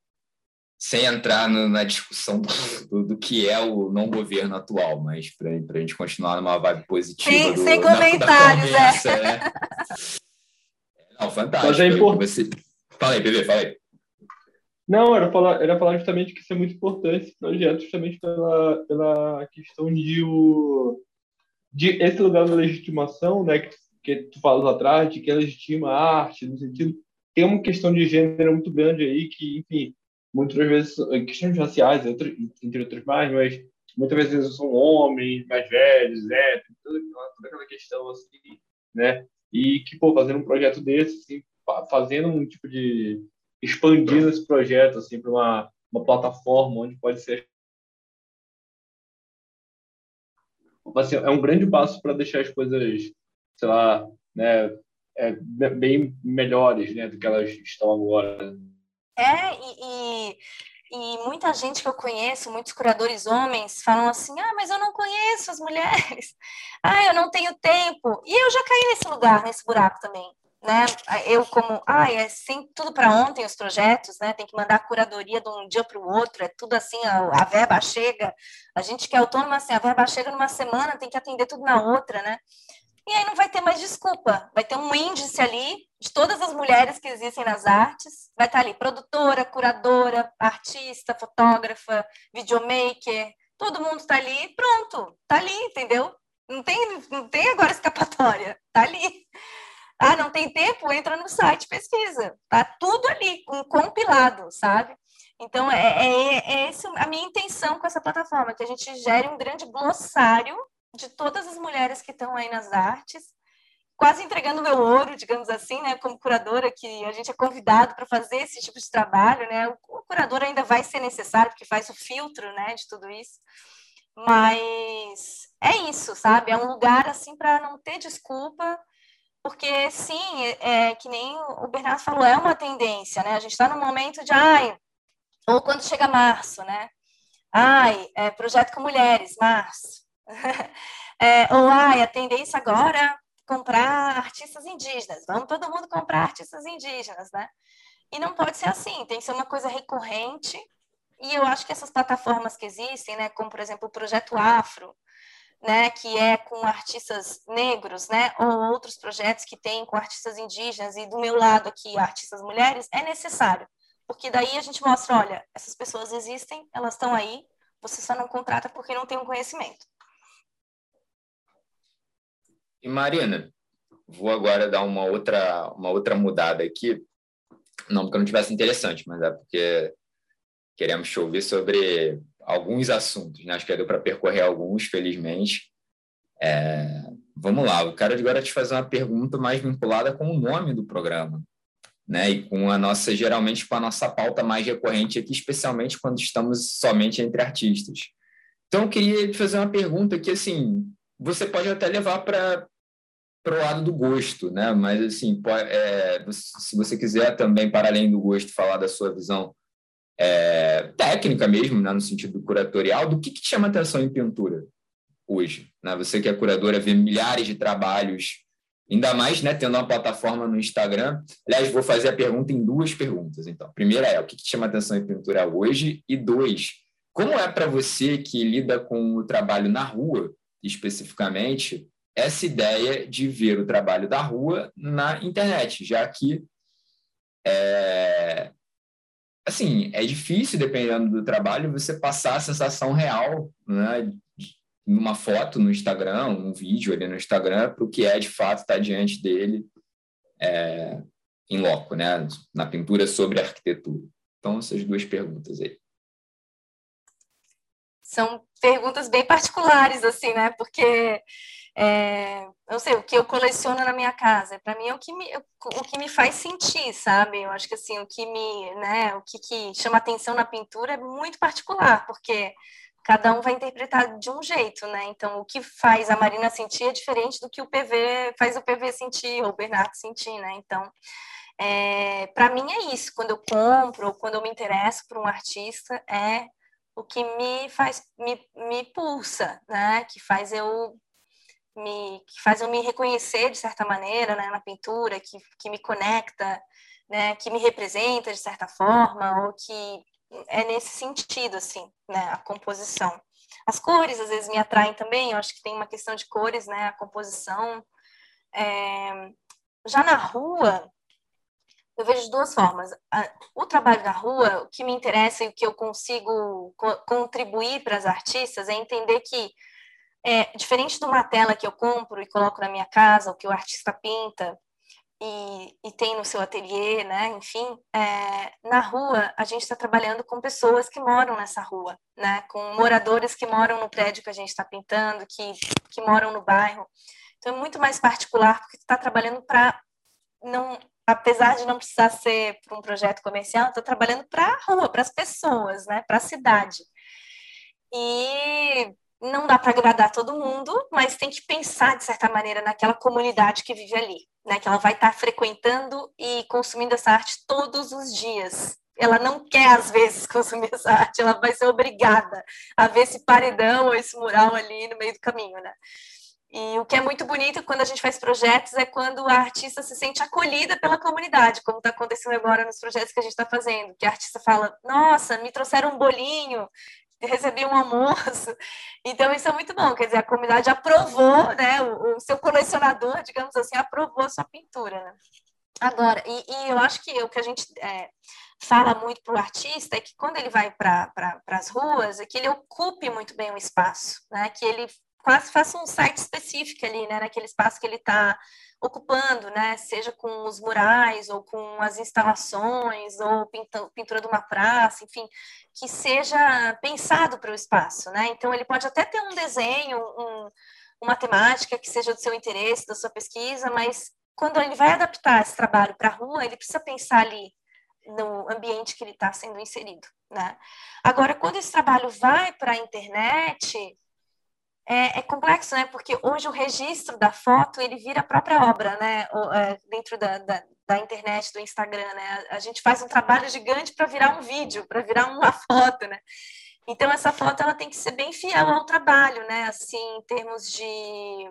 sem entrar no, na discussão do, do, que é o não governo atual, mas para a gente continuar numa vibe positiva. Sem, do, sem comentários, da, da conversa, é. Né? Não, fantástico. Mas é importante. Você... Fala aí, bebê, fala aí. Não, era falar, era falar justamente que isso é muito importante, esse projeto, justamente pela, pela questão de, o, de esse lugar da legitimação, né, que, que tu falas atrás, de que legitima a arte, no sentido. Tem uma questão de gênero muito grande aí, que, enfim, muitas vezes, questões raciais, entre outras mais, mas muitas vezes são homens mais velhos, héteros, toda, toda aquela questão assim, né? E que, pô, fazendo um projeto desse, assim, fazendo um tipo de. expandindo esse projeto, assim, para uma, uma plataforma onde pode ser. Assim, é um grande passo para deixar as coisas, sei lá, né, é, bem melhores né, do que elas estão agora. É, e, e, e, muita gente que eu conheço, muitos curadores homens, falam assim: ah, mas eu não conheço as mulheres, ah, eu não tenho tempo. E eu já caí nesse lugar, nesse buraco também. Né? Eu, como, ah, é sem tudo para ontem os projetos, né? Tem que mandar a curadoria de um dia para o outro, é tudo assim, a, a verba chega. A gente que é autônoma, assim, a verba chega numa semana, tem que atender tudo na outra, né? E aí não vai ter mais desculpa. Vai ter um índice ali de todas as mulheres que existem nas artes. Vai estar ali produtora, curadora, artista, fotógrafa, videomaker. Todo mundo está ali, pronto, está ali, entendeu? Não tem, não tem agora escapatória, está ali. Ah, não tem tempo? Entra no site, pesquisa. Tá tudo ali, um compilado, sabe? Então, é, é, é essa a minha intenção com essa plataforma, que a gente gere um grande glossário de todas as mulheres que estão aí nas artes, quase entregando meu ouro, digamos assim, né, como curadora, que a gente é convidado para fazer esse tipo de trabalho, né, o curador ainda vai ser necessário, porque faz o filtro, né, de tudo isso, mas é isso, sabe, é um lugar, assim, para não ter desculpa, porque, sim, é, é, que nem o Bernardo falou, é uma tendência, né, a gente está no momento de, ai, ou quando chega março, né, ai, é, projeto com mulheres, março, é, ou, ai, a tendência agora comprar artistas indígenas, vamos todo mundo comprar artistas indígenas, né? E não pode ser assim, tem que ser uma coisa recorrente. E eu acho que essas plataformas que existem, né, como por exemplo o Projeto Afro, né, que é com artistas negros, né, ou outros projetos que tem com artistas indígenas e do meu lado aqui artistas mulheres, é necessário, porque daí a gente mostra, olha, essas pessoas existem, elas estão aí, você só não contrata porque não tem um conhecimento. E Marina, vou agora dar uma outra, uma outra mudada aqui. Não porque não tivesse interessante, mas é porque queremos ouvir sobre alguns assuntos. Né? Acho que deu para percorrer alguns, felizmente. É... Vamos lá, eu quero agora te fazer uma pergunta mais vinculada com o nome do programa. né? E com a nossa, geralmente, com a nossa pauta mais recorrente aqui, especialmente quando estamos somente entre artistas. Então, eu queria te fazer uma pergunta que, assim, você pode até levar para para o lado do gosto, né? Mas assim, é, se você quiser também, para além do gosto, falar da sua visão é, técnica mesmo, né? no sentido curatorial, do que, que te chama atenção em pintura hoje? Né? Você que é curadora, vê milhares de trabalhos Ainda mais, né, tendo uma plataforma no Instagram. Aliás, vou fazer a pergunta em duas perguntas. Então, a primeira é o que te chama atenção em pintura hoje? E dois, como é para você que lida com o trabalho na rua, especificamente, essa ideia de ver o trabalho da rua na internet, já que é, assim, é difícil, dependendo do trabalho, você passar a sensação real né, numa foto no Instagram, um vídeo ali no Instagram, para o que é de fato estar tá diante dele é, em loco, né? na pintura sobre arquitetura. Então, essas duas perguntas aí. São perguntas bem particulares, assim, né? Porque é, não sei, o que eu coleciono na minha casa, para mim é o que me, o que me faz sentir, sabe? Eu acho que assim, o que me, né, o que, que chama atenção na pintura é muito particular, porque cada um vai interpretar de um jeito, né? Então, o que faz a Marina sentir é diferente do que o PV faz o PV sentir ou o Bernardo sentir, né? Então, é, para mim é isso. Quando eu compro ou quando eu me interesso por um artista, é o que me faz, me, me pulsa, né? Que faz eu me que faz eu me reconhecer de certa maneira, né? Na pintura, que, que me conecta, né? Que me representa de certa forma ou que é nesse sentido, assim, né, a composição. As cores, às vezes, me atraem também, eu acho que tem uma questão de cores, né, a composição. É... Já na rua, eu vejo de duas formas. O trabalho na rua, o que me interessa e o que eu consigo contribuir para as artistas é entender que, é, diferente de uma tela que eu compro e coloco na minha casa, o que o artista pinta, e, e, tem no seu ateliê, né? Enfim, é, na rua a gente está trabalhando com pessoas que moram nessa rua, né? Com moradores que moram no prédio que a gente está pintando, que, que moram no bairro. Então é muito mais particular porque está trabalhando para não, apesar de não precisar ser para um projeto comercial, estou trabalhando para a rua, para as pessoas, né? Para a cidade. E não dá para agradar todo mundo, mas tem que pensar de certa maneira naquela comunidade que vive ali, né? Que ela vai estar tá frequentando e consumindo essa arte todos os dias. Ela não quer às vezes consumir essa arte, ela vai ser obrigada a ver esse paredão ou esse mural ali no meio do caminho, né? E o que é muito bonito quando a gente faz projetos é quando a artista se sente acolhida pela comunidade, como está acontecendo agora nos projetos que a gente está fazendo, que a artista fala, nossa, me trouxeram um bolinho, recebi um almoço. Então, isso é muito bom. Quer dizer, a comunidade aprovou, né? O, o seu colecionador, digamos assim, aprovou a sua pintura, né? Agora, e, e, eu acho que o que a gente é, fala muito para o artista é que quando ele vai para pra, as ruas, é que ele ocupe muito bem o espaço, né? Que ele quase faça um site específico ali, né? Naquele espaço que ele está ocupando, né? Seja com os murais ou com as instalações ou pintura de uma praça, enfim, que seja pensado para o espaço, né? Então ele pode até ter um desenho, um, uma temática que seja do seu interesse, da sua pesquisa, mas quando ele vai adaptar esse trabalho para a rua, ele precisa pensar ali no ambiente que ele está sendo inserido, né? Agora, quando esse trabalho vai para a internet, é, é, complexo, né? Porque hoje o registro da foto ele vira a própria obra, né? O, é, dentro da, da, da, internet, do Instagram, né? A gente faz um trabalho gigante para virar um vídeo, para virar uma foto, né? Então essa foto ela tem que ser bem fiel ao trabalho, né? Assim, em termos de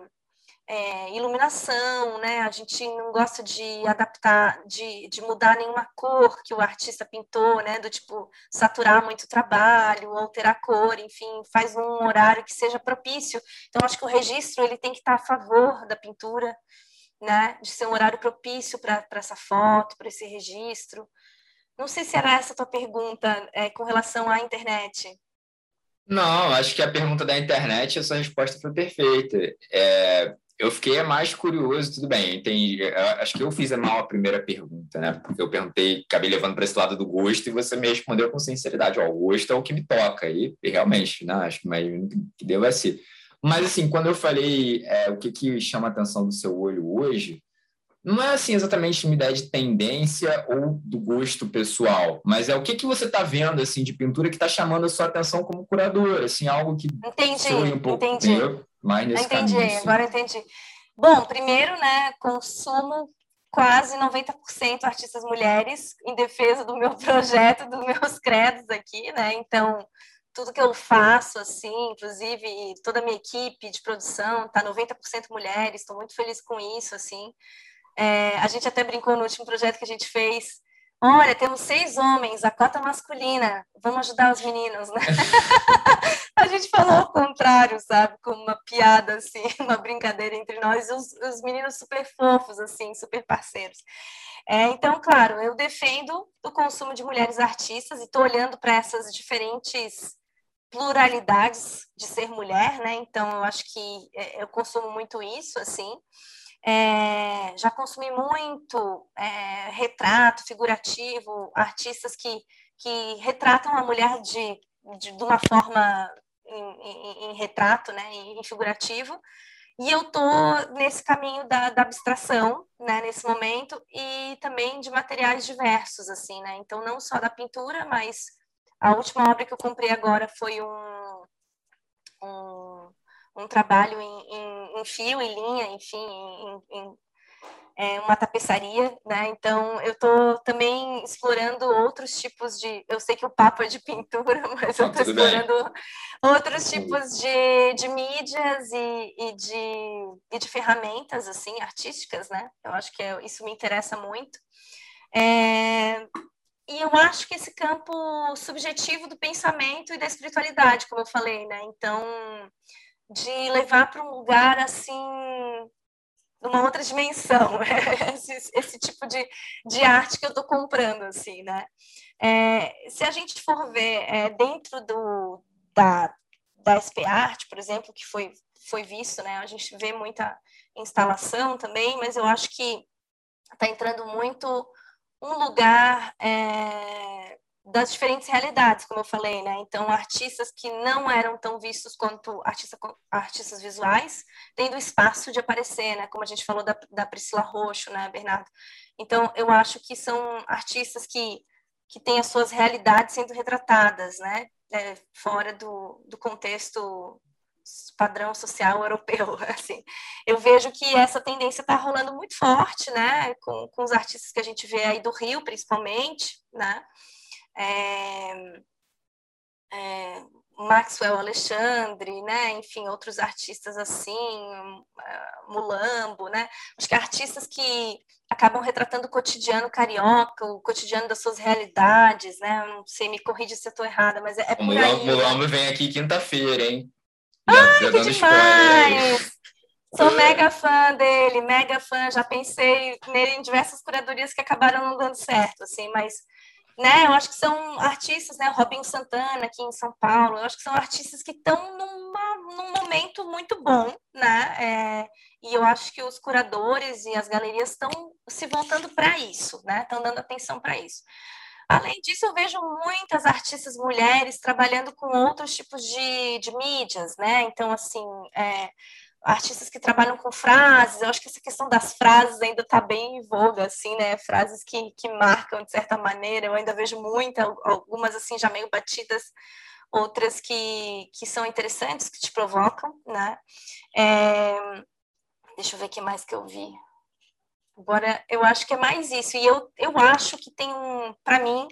é, iluminação, né? A gente não gosta de adaptar, de, de mudar nenhuma cor que o artista pintou, né? Do tipo saturar muito o trabalho, alterar a cor, enfim, faz um horário que seja propício. Então, acho que o registro ele tem que estar a favor da pintura, né? De ser um horário propício para essa foto, para esse registro. Não sei se era essa a tua pergunta é, com relação à internet. Não, acho que a pergunta da internet, a sua resposta foi perfeita. É, eu fiquei mais curioso, tudo bem, entendi. Acho que eu fiz mal a primeira pergunta, né? Porque eu perguntei, acabei levando para esse lado do gosto e você me respondeu com sinceridade: ó, o gosto é o que me toca. E, e realmente, né? Acho que mais que deu assim. Mas, assim, quando eu falei é, o que, que chama a atenção do seu olho hoje, não é assim exatamente uma ideia de tendência ou do gosto pessoal, mas é o que, que você está vendo assim de pintura que está chamando a sua atenção como curadora, assim, algo que entendi, um pouco entendi. mais nesse entendi, caminho, assim. agora entendi. Bom, primeiro, né, consumo quase 90% artistas mulheres em defesa do meu projeto, dos meus credos aqui, né? Então, tudo que eu faço, assim, inclusive toda a minha equipe de produção, tá 90% mulheres, estou muito feliz com isso, assim. É, a gente até brincou no último projeto que a gente fez. Olha, temos seis homens, a cota masculina, vamos ajudar os meninos, né? a gente falou ao contrário, sabe? Como uma piada, assim, uma brincadeira entre nós, e os, os meninos super fofos, assim, super parceiros. É, então, claro, eu defendo o consumo de mulheres artistas e estou olhando para essas diferentes pluralidades de ser mulher, né? Então, eu acho que é, eu consumo muito isso, assim. É, já consumi muito é, retrato figurativo, artistas que, que retratam a mulher de, de, de uma forma em, em, em, retrato, né, em figurativo, e eu tô nesse caminho da, da, abstração, né, nesse momento, e também de materiais diversos, assim, né, então não só da pintura, mas a última obra que eu comprei agora foi um, um, um trabalho em, em, em, fio e linha, enfim, em, em é, uma tapeçaria, né? Então eu estou também explorando outros tipos de. Eu sei que o papo é de pintura, mas eu estou explorando bem. outros tipos de, de mídias e, e, de, e de ferramentas assim artísticas, né? Eu acho que é, isso me interessa muito. É, e eu acho que esse campo subjetivo do pensamento e da espiritualidade, como eu falei, né? Então, de levar para um lugar assim, numa outra dimensão, esse, esse, tipo de, de arte que eu estou comprando, assim, né? É, se a gente for ver é, dentro do, da, da SP Art, por exemplo, que foi, foi visto, né? A gente vê muita instalação também, mas eu acho que está entrando muito um lugar é, das diferentes realidades, como eu falei, né? Então, artistas que não eram tão vistos quanto artista, artistas visuais, tendo espaço de aparecer, né? Como a gente falou da, da Priscila Roxo, né, Bernardo? Então, eu acho que são artistas que, que têm as suas realidades sendo retratadas, né? É, fora do, do contexto padrão social europeu, assim. Eu vejo que essa tendência está rolando muito forte, né, com, com os artistas que a gente vê aí do Rio, principalmente, né, é, é, Maxwell Alexandre, né, enfim, outros artistas assim, Mulambo, né, acho que artistas que acabam retratando o cotidiano carioca, o cotidiano das suas realidades, né, não sei, me corrige se eu estou errada, mas é, é por aí. Mulambo vem aqui quinta-feira, hein? Ai, que demais! Sou mega fã dele, mega fã. Já pensei nele em diversas curadorias que acabaram não dando certo, assim, mas né, eu acho que são artistas, né, Robin Santana aqui em São Paulo, eu acho que são artistas que estão num momento muito bom, né, é, e eu acho que os curadores e as galerias estão se voltando para isso, né, estão dando atenção para isso. Além disso, eu vejo muitas artistas mulheres trabalhando com outros tipos de, de mídias, né? Então, assim, é, artistas que trabalham com frases, eu acho que essa questão das frases ainda está bem em voga, assim, né? Frases que, que marcam de certa maneira, eu ainda vejo muitas, algumas assim já meio batidas, outras que, que são interessantes, que te provocam, né? É, deixa eu ver o que mais que eu vi. Agora, eu acho que é mais isso. E eu, eu acho que tem um, para mim,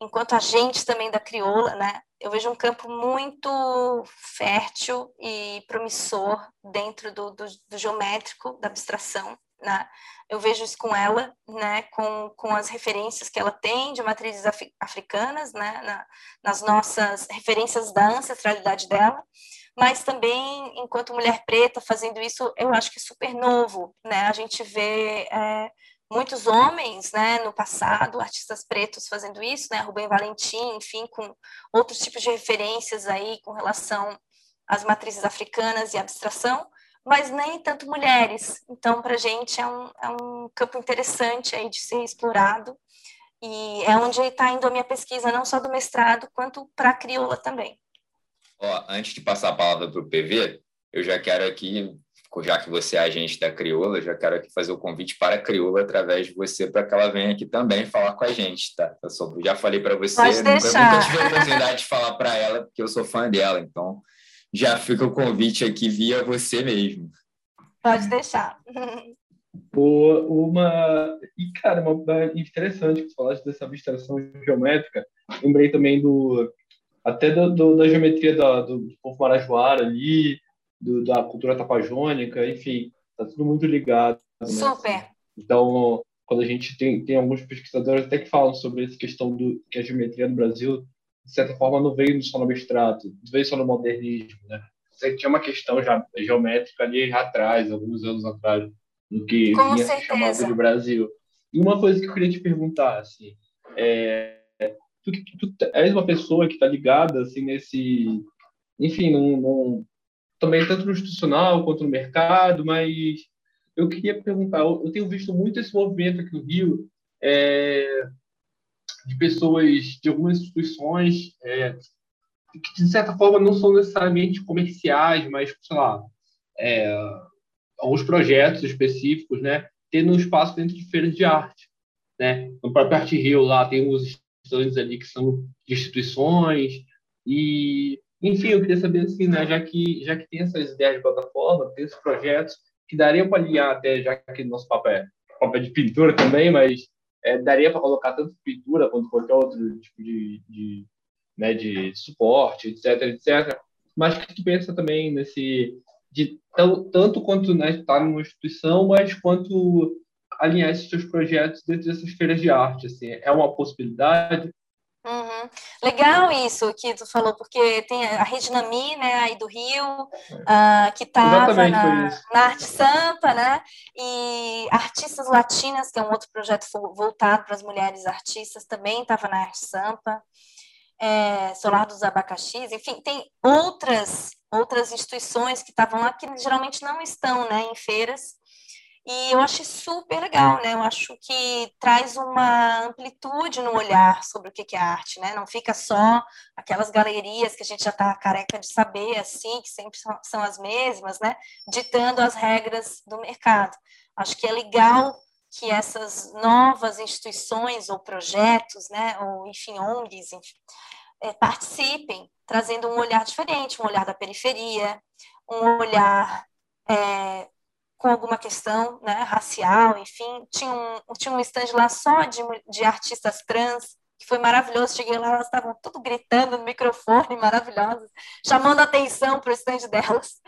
enquanto agente também da crioula, né? Eu vejo um campo muito fértil e promissor dentro do, do, do geométrico, da abstração, né? Eu vejo isso com ela, né? Com, com as referências que ela tem de matrizes africanas, né? Na, nas nossas referências da ancestralidade dela mas também, enquanto mulher preta, fazendo isso, eu acho que é super novo, né? A gente vê é, muitos homens, né, no passado, artistas pretos fazendo isso, né? Rubem Valentim, enfim, com outros tipos de referências aí com relação às matrizes africanas e abstração, mas nem tanto mulheres. Então, para a gente é um, é um campo interessante aí de ser explorado e é onde está indo a minha pesquisa, não só do mestrado, quanto para a crioula também. Ó, antes de passar a palavra para o PV, eu já quero aqui já que você é agente da Crioula, já quero aqui fazer o convite para a Crioula através de você, para que ela venha aqui também falar com a gente, tá? Eu só, já falei para você, Pode nunca, deixar. nunca tive a oportunidade de falar para ela, porque eu sou fã dela, então já fica o convite aqui via você mesmo. Pode deixar. Uma, e, cara, uma interessante que você falaste dessa abstração geométrica. Lembrei também do até do, do, da geometria da, do, do povo marajoara ali, do, da cultura tapajônica, enfim, tá tudo muito ligado. Né? Super. Então, quando a gente tem, tem alguns pesquisadores até que falam sobre essa questão do que a geometria no Brasil, de certa forma, não veio só no abstrato, não veio só no modernismo, né? Você tinha uma questão já geométrica ali já atrás, alguns anos atrás, no que Com vinha se chamava de Brasil. E uma coisa que eu queria te perguntar, assim, é, tu, tu, tu és uma pessoa que está ligada, assim, nesse, enfim, num, num, também tanto no institucional quanto no mercado, mas eu queria perguntar, eu, tenho visto muito esse movimento aqui no Rio, é, de pessoas de algumas instituições é, que, de certa forma, não são necessariamente comerciais, mas, sei lá, é, alguns projetos específicos, né? Tendo um espaço dentro de feiras de arte, né? No próprio Arte Rio, lá tem uns estandes ali que são de instituições e, enfim, eu queria saber, assim, né? Já que, já que tem essas ideias de plataforma, tem esses projetos que daria para alinhar até, já que nosso papel é papel de pintura também, mas é, daria para colocar tanto pintura quanto qualquer outro tipo de, de, né, de suporte, etc, etc. Mas que tu pensa também nesse de tanto quanto né, estar numa instituição, mas quanto alinhar esses seus projetos dentro dessas feiras de arte, assim, é uma possibilidade? Uhum. Legal isso que tu falou, porque tem a Rede Nami, né, aí do Rio, uh, que estava na, na Arte Sampa, né, e Artistas Latinas, que é um outro projeto voltado para as mulheres artistas, também estava na Arte Sampa, é, Solar dos Abacaxis, enfim, tem outras outras instituições que estavam lá, que geralmente não estão, né, em feiras, e eu achei super legal, né? Eu acho que traz uma amplitude no olhar sobre o que é arte, né? Não fica só aquelas galerias que a gente já está careca de saber, assim, que sempre são as mesmas, né? Ditando as regras do mercado. Acho que é legal que essas novas instituições ou projetos, né? Ou, enfim, ONGs, enfim, é, participem, trazendo um olhar diferente, um olhar da periferia, um olhar... É, com alguma questão né, racial, enfim. Tinha um, tinha um stand lá só de, de artistas trans, que foi maravilhoso. Cheguei lá, elas estavam tudo gritando no microfone, maravilhosas, chamando atenção para o stand delas.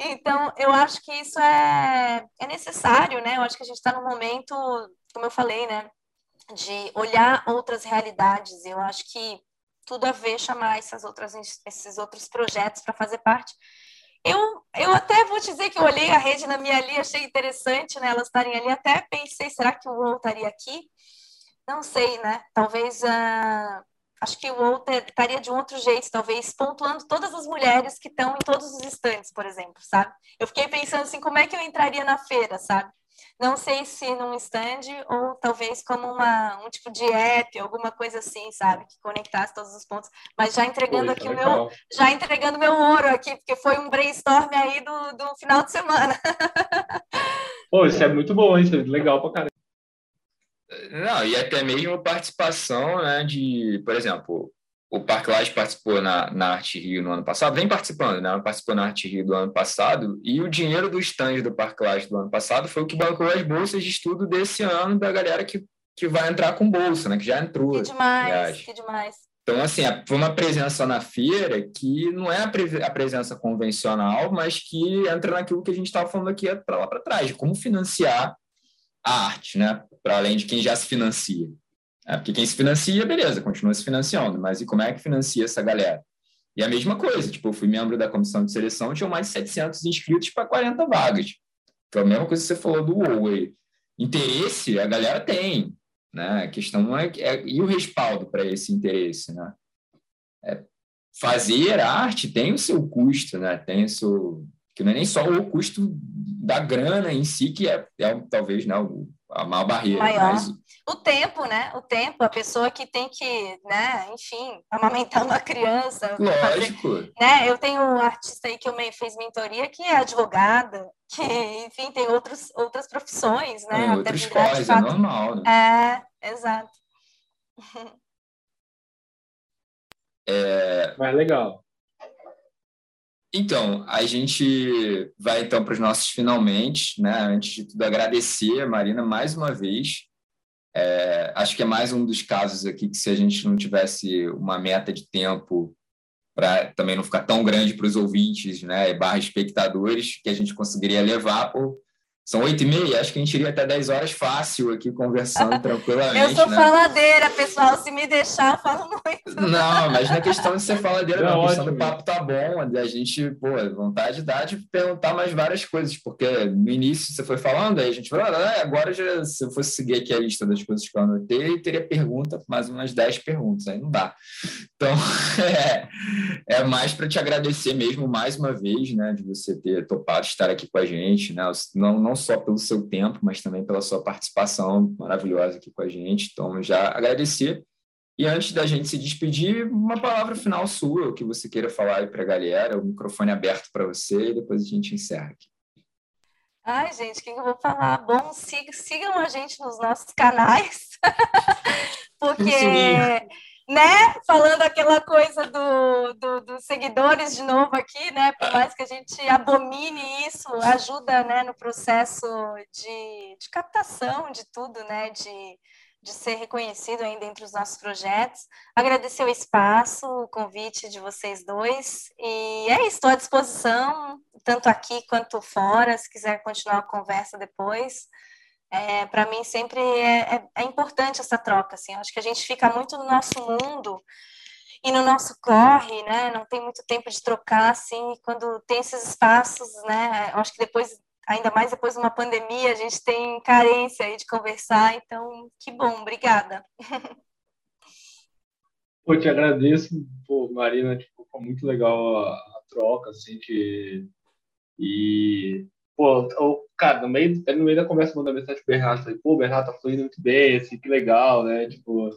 Então, eu acho que isso é, é necessário, né? Eu acho que a gente está num momento, como eu falei, né? De olhar outras realidades. Eu acho que tudo a ver chamar essas outras, esses outros projetos para fazer parte. Eu, eu até vou dizer que eu olhei a rede na minha ali, achei interessante né, elas estarem ali, até pensei, será que o UOL estaria aqui? Não sei, né? Talvez, uh, acho que o UOL estaria de um outro jeito, talvez pontuando todas as mulheres que estão em todos os estantes, por exemplo, sabe? Eu fiquei pensando assim, como é que eu entraria na feira, sabe? Não sei se num stand ou talvez como uma, um tipo de app, alguma coisa assim, sabe? Que conectasse todos os pontos. Mas já entregando Pô, aqui o meu, já entregando meu ouro aqui, porque foi um brainstorm aí do, do final de semana. Pô, isso é muito bom, isso é legal pra caramba. Não, e até mesmo participação né, de, por exemplo, o Parque Laje participou na, na Arte Rio no ano passado, vem participando, né? Participou na Arte Rio do ano passado, e o dinheiro do stand do Parque Laje do ano passado foi o que bancou as bolsas de estudo desse ano da galera que, que vai entrar com bolsa, né? Que já entrou. Que demais, aliás. que demais. Então, assim, foi uma presença na feira que não é a presença convencional, mas que entra naquilo que a gente estava falando aqui para lá para trás, de como financiar a arte, né? Para além de quem já se financia. É, porque quem se financia, beleza, continua se financiando, mas e como é que financia essa galera? E a mesma coisa, tipo, eu fui membro da comissão de seleção, tinha mais de 700 inscritos para 40 vagas. Foi a mesma coisa que você falou do Huawei. Interesse, a galera tem, né? A questão é, é e o respaldo para esse interesse, né? É, fazer arte tem o seu custo, né? Tem o seu que não é nem só o custo da grana em si, que é, é talvez né, a maior barreira. Maior. Mas... O tempo, né? O tempo, a pessoa que tem que, né, enfim, amamentar uma criança. Lógico. Fazer, né? Eu tenho um artista aí que eu me, fez mentoria que é advogada, que, enfim, tem outros, outras profissões, né? Tem outras coisas, é normal, né? É, exato. É... Mas legal. Então, a gente vai então para os nossos finalmente, né? Antes de tudo, agradecer a Marina mais uma vez. É, acho que é mais um dos casos aqui que se a gente não tivesse uma meta de tempo para também não ficar tão grande para os ouvintes, né, barra espectadores, que a gente conseguiria levar por são oito e meia, acho que a gente iria até dez horas fácil aqui conversando tranquilamente. Eu sou né? faladeira, pessoal. Se me deixar, eu falo muito. Não, mas não é questão de ser faladeira, não. A questão do papo tá bom. A gente, pô, vontade dá de perguntar mais várias coisas, porque no início você foi falando, aí a gente falou, ah, agora já, se eu fosse seguir aqui a lista das coisas que eu anotei, teria pergunta, mais umas dez perguntas, aí não dá. Então, é, é mais para te agradecer mesmo mais uma vez, né, de você ter topado estar aqui com a gente, né? Não, não só pelo seu tempo, mas também pela sua participação maravilhosa aqui com a gente. Então, já agradecer. E antes da gente se despedir, uma palavra final sua, o que você queira falar aí para a galera, o microfone aberto para você e depois a gente encerra aqui. Ai, gente, o que eu vou falar? Bom, sigam a gente nos nossos canais, porque né? Falando aquela coisa dos do, do seguidores de novo aqui, né? Por mais que a gente abomine isso, ajuda né, no processo de, de captação de tudo, né? De, de ser reconhecido ainda entre os nossos projetos. Agradecer o espaço, o convite de vocês dois. E é isso, estou à disposição, tanto aqui quanto fora, se quiser continuar a conversa depois é, para mim sempre é, é, é, importante essa troca, assim, acho que a gente fica muito no nosso mundo e no nosso corre, né, não tem muito tempo de trocar, assim, quando tem esses espaços, né, acho que depois, ainda mais depois de uma pandemia, a gente tem carência aí de conversar, então, que bom, obrigada. Pô, te agradeço, pô, Marina, tipo, foi muito legal a, a troca, assim, que... E pô, o, cara, no meio, no meio da conversa mandou mensagem pro Bernardo, falei, pô, Bernardo tá fluindo muito bem, assim, que legal, né? Tipo,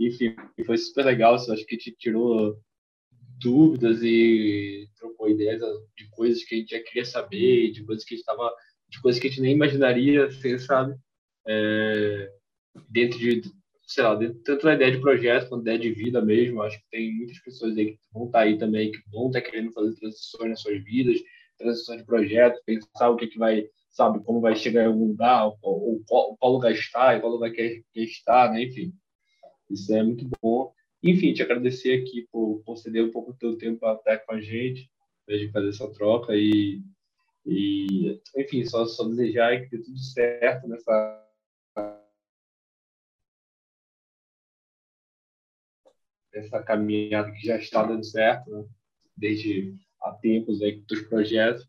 enfim, foi super legal, assim, acho que te tirou dúvidas e trocou ideias de coisas que a gente já queria saber, de coisas que a gente tava, de coisas que a gente nem imaginaria, assim, sabe? É, dentro de, sei lá, dentro, tanto da ideia de projeto quanto da ideia de vida mesmo, acho que tem muitas pessoas aí que vão estar tá aí também, que vão estar tá querendo fazer transições nas suas vidas, transição de projeto, pensar o que, que vai, sabe, como vai chegar em algum lugar, ou, ou, ou qual lugar está, e qual lugar quer, quer estar, né? Enfim, isso é muito bom. Enfim, te agradecer aqui por, por ceder um pouco do teu tempo até com a gente, para gente fazer essa troca e, e enfim, só, só desejar que dê tudo certo nessa essa caminhada que já está dando certo, né? desde há tempos aí dos projetos.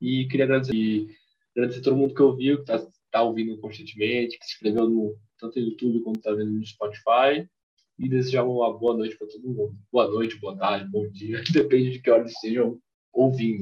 E queria agradecer, agradecer todo mundo que ouviu, que está tá ouvindo constantemente, que se inscreveu no, tanto no YouTube quanto está vendo no Spotify. E desejar uma boa noite para todo mundo. Boa noite, boa tarde, bom dia, depende de que hora estejam ouvindo.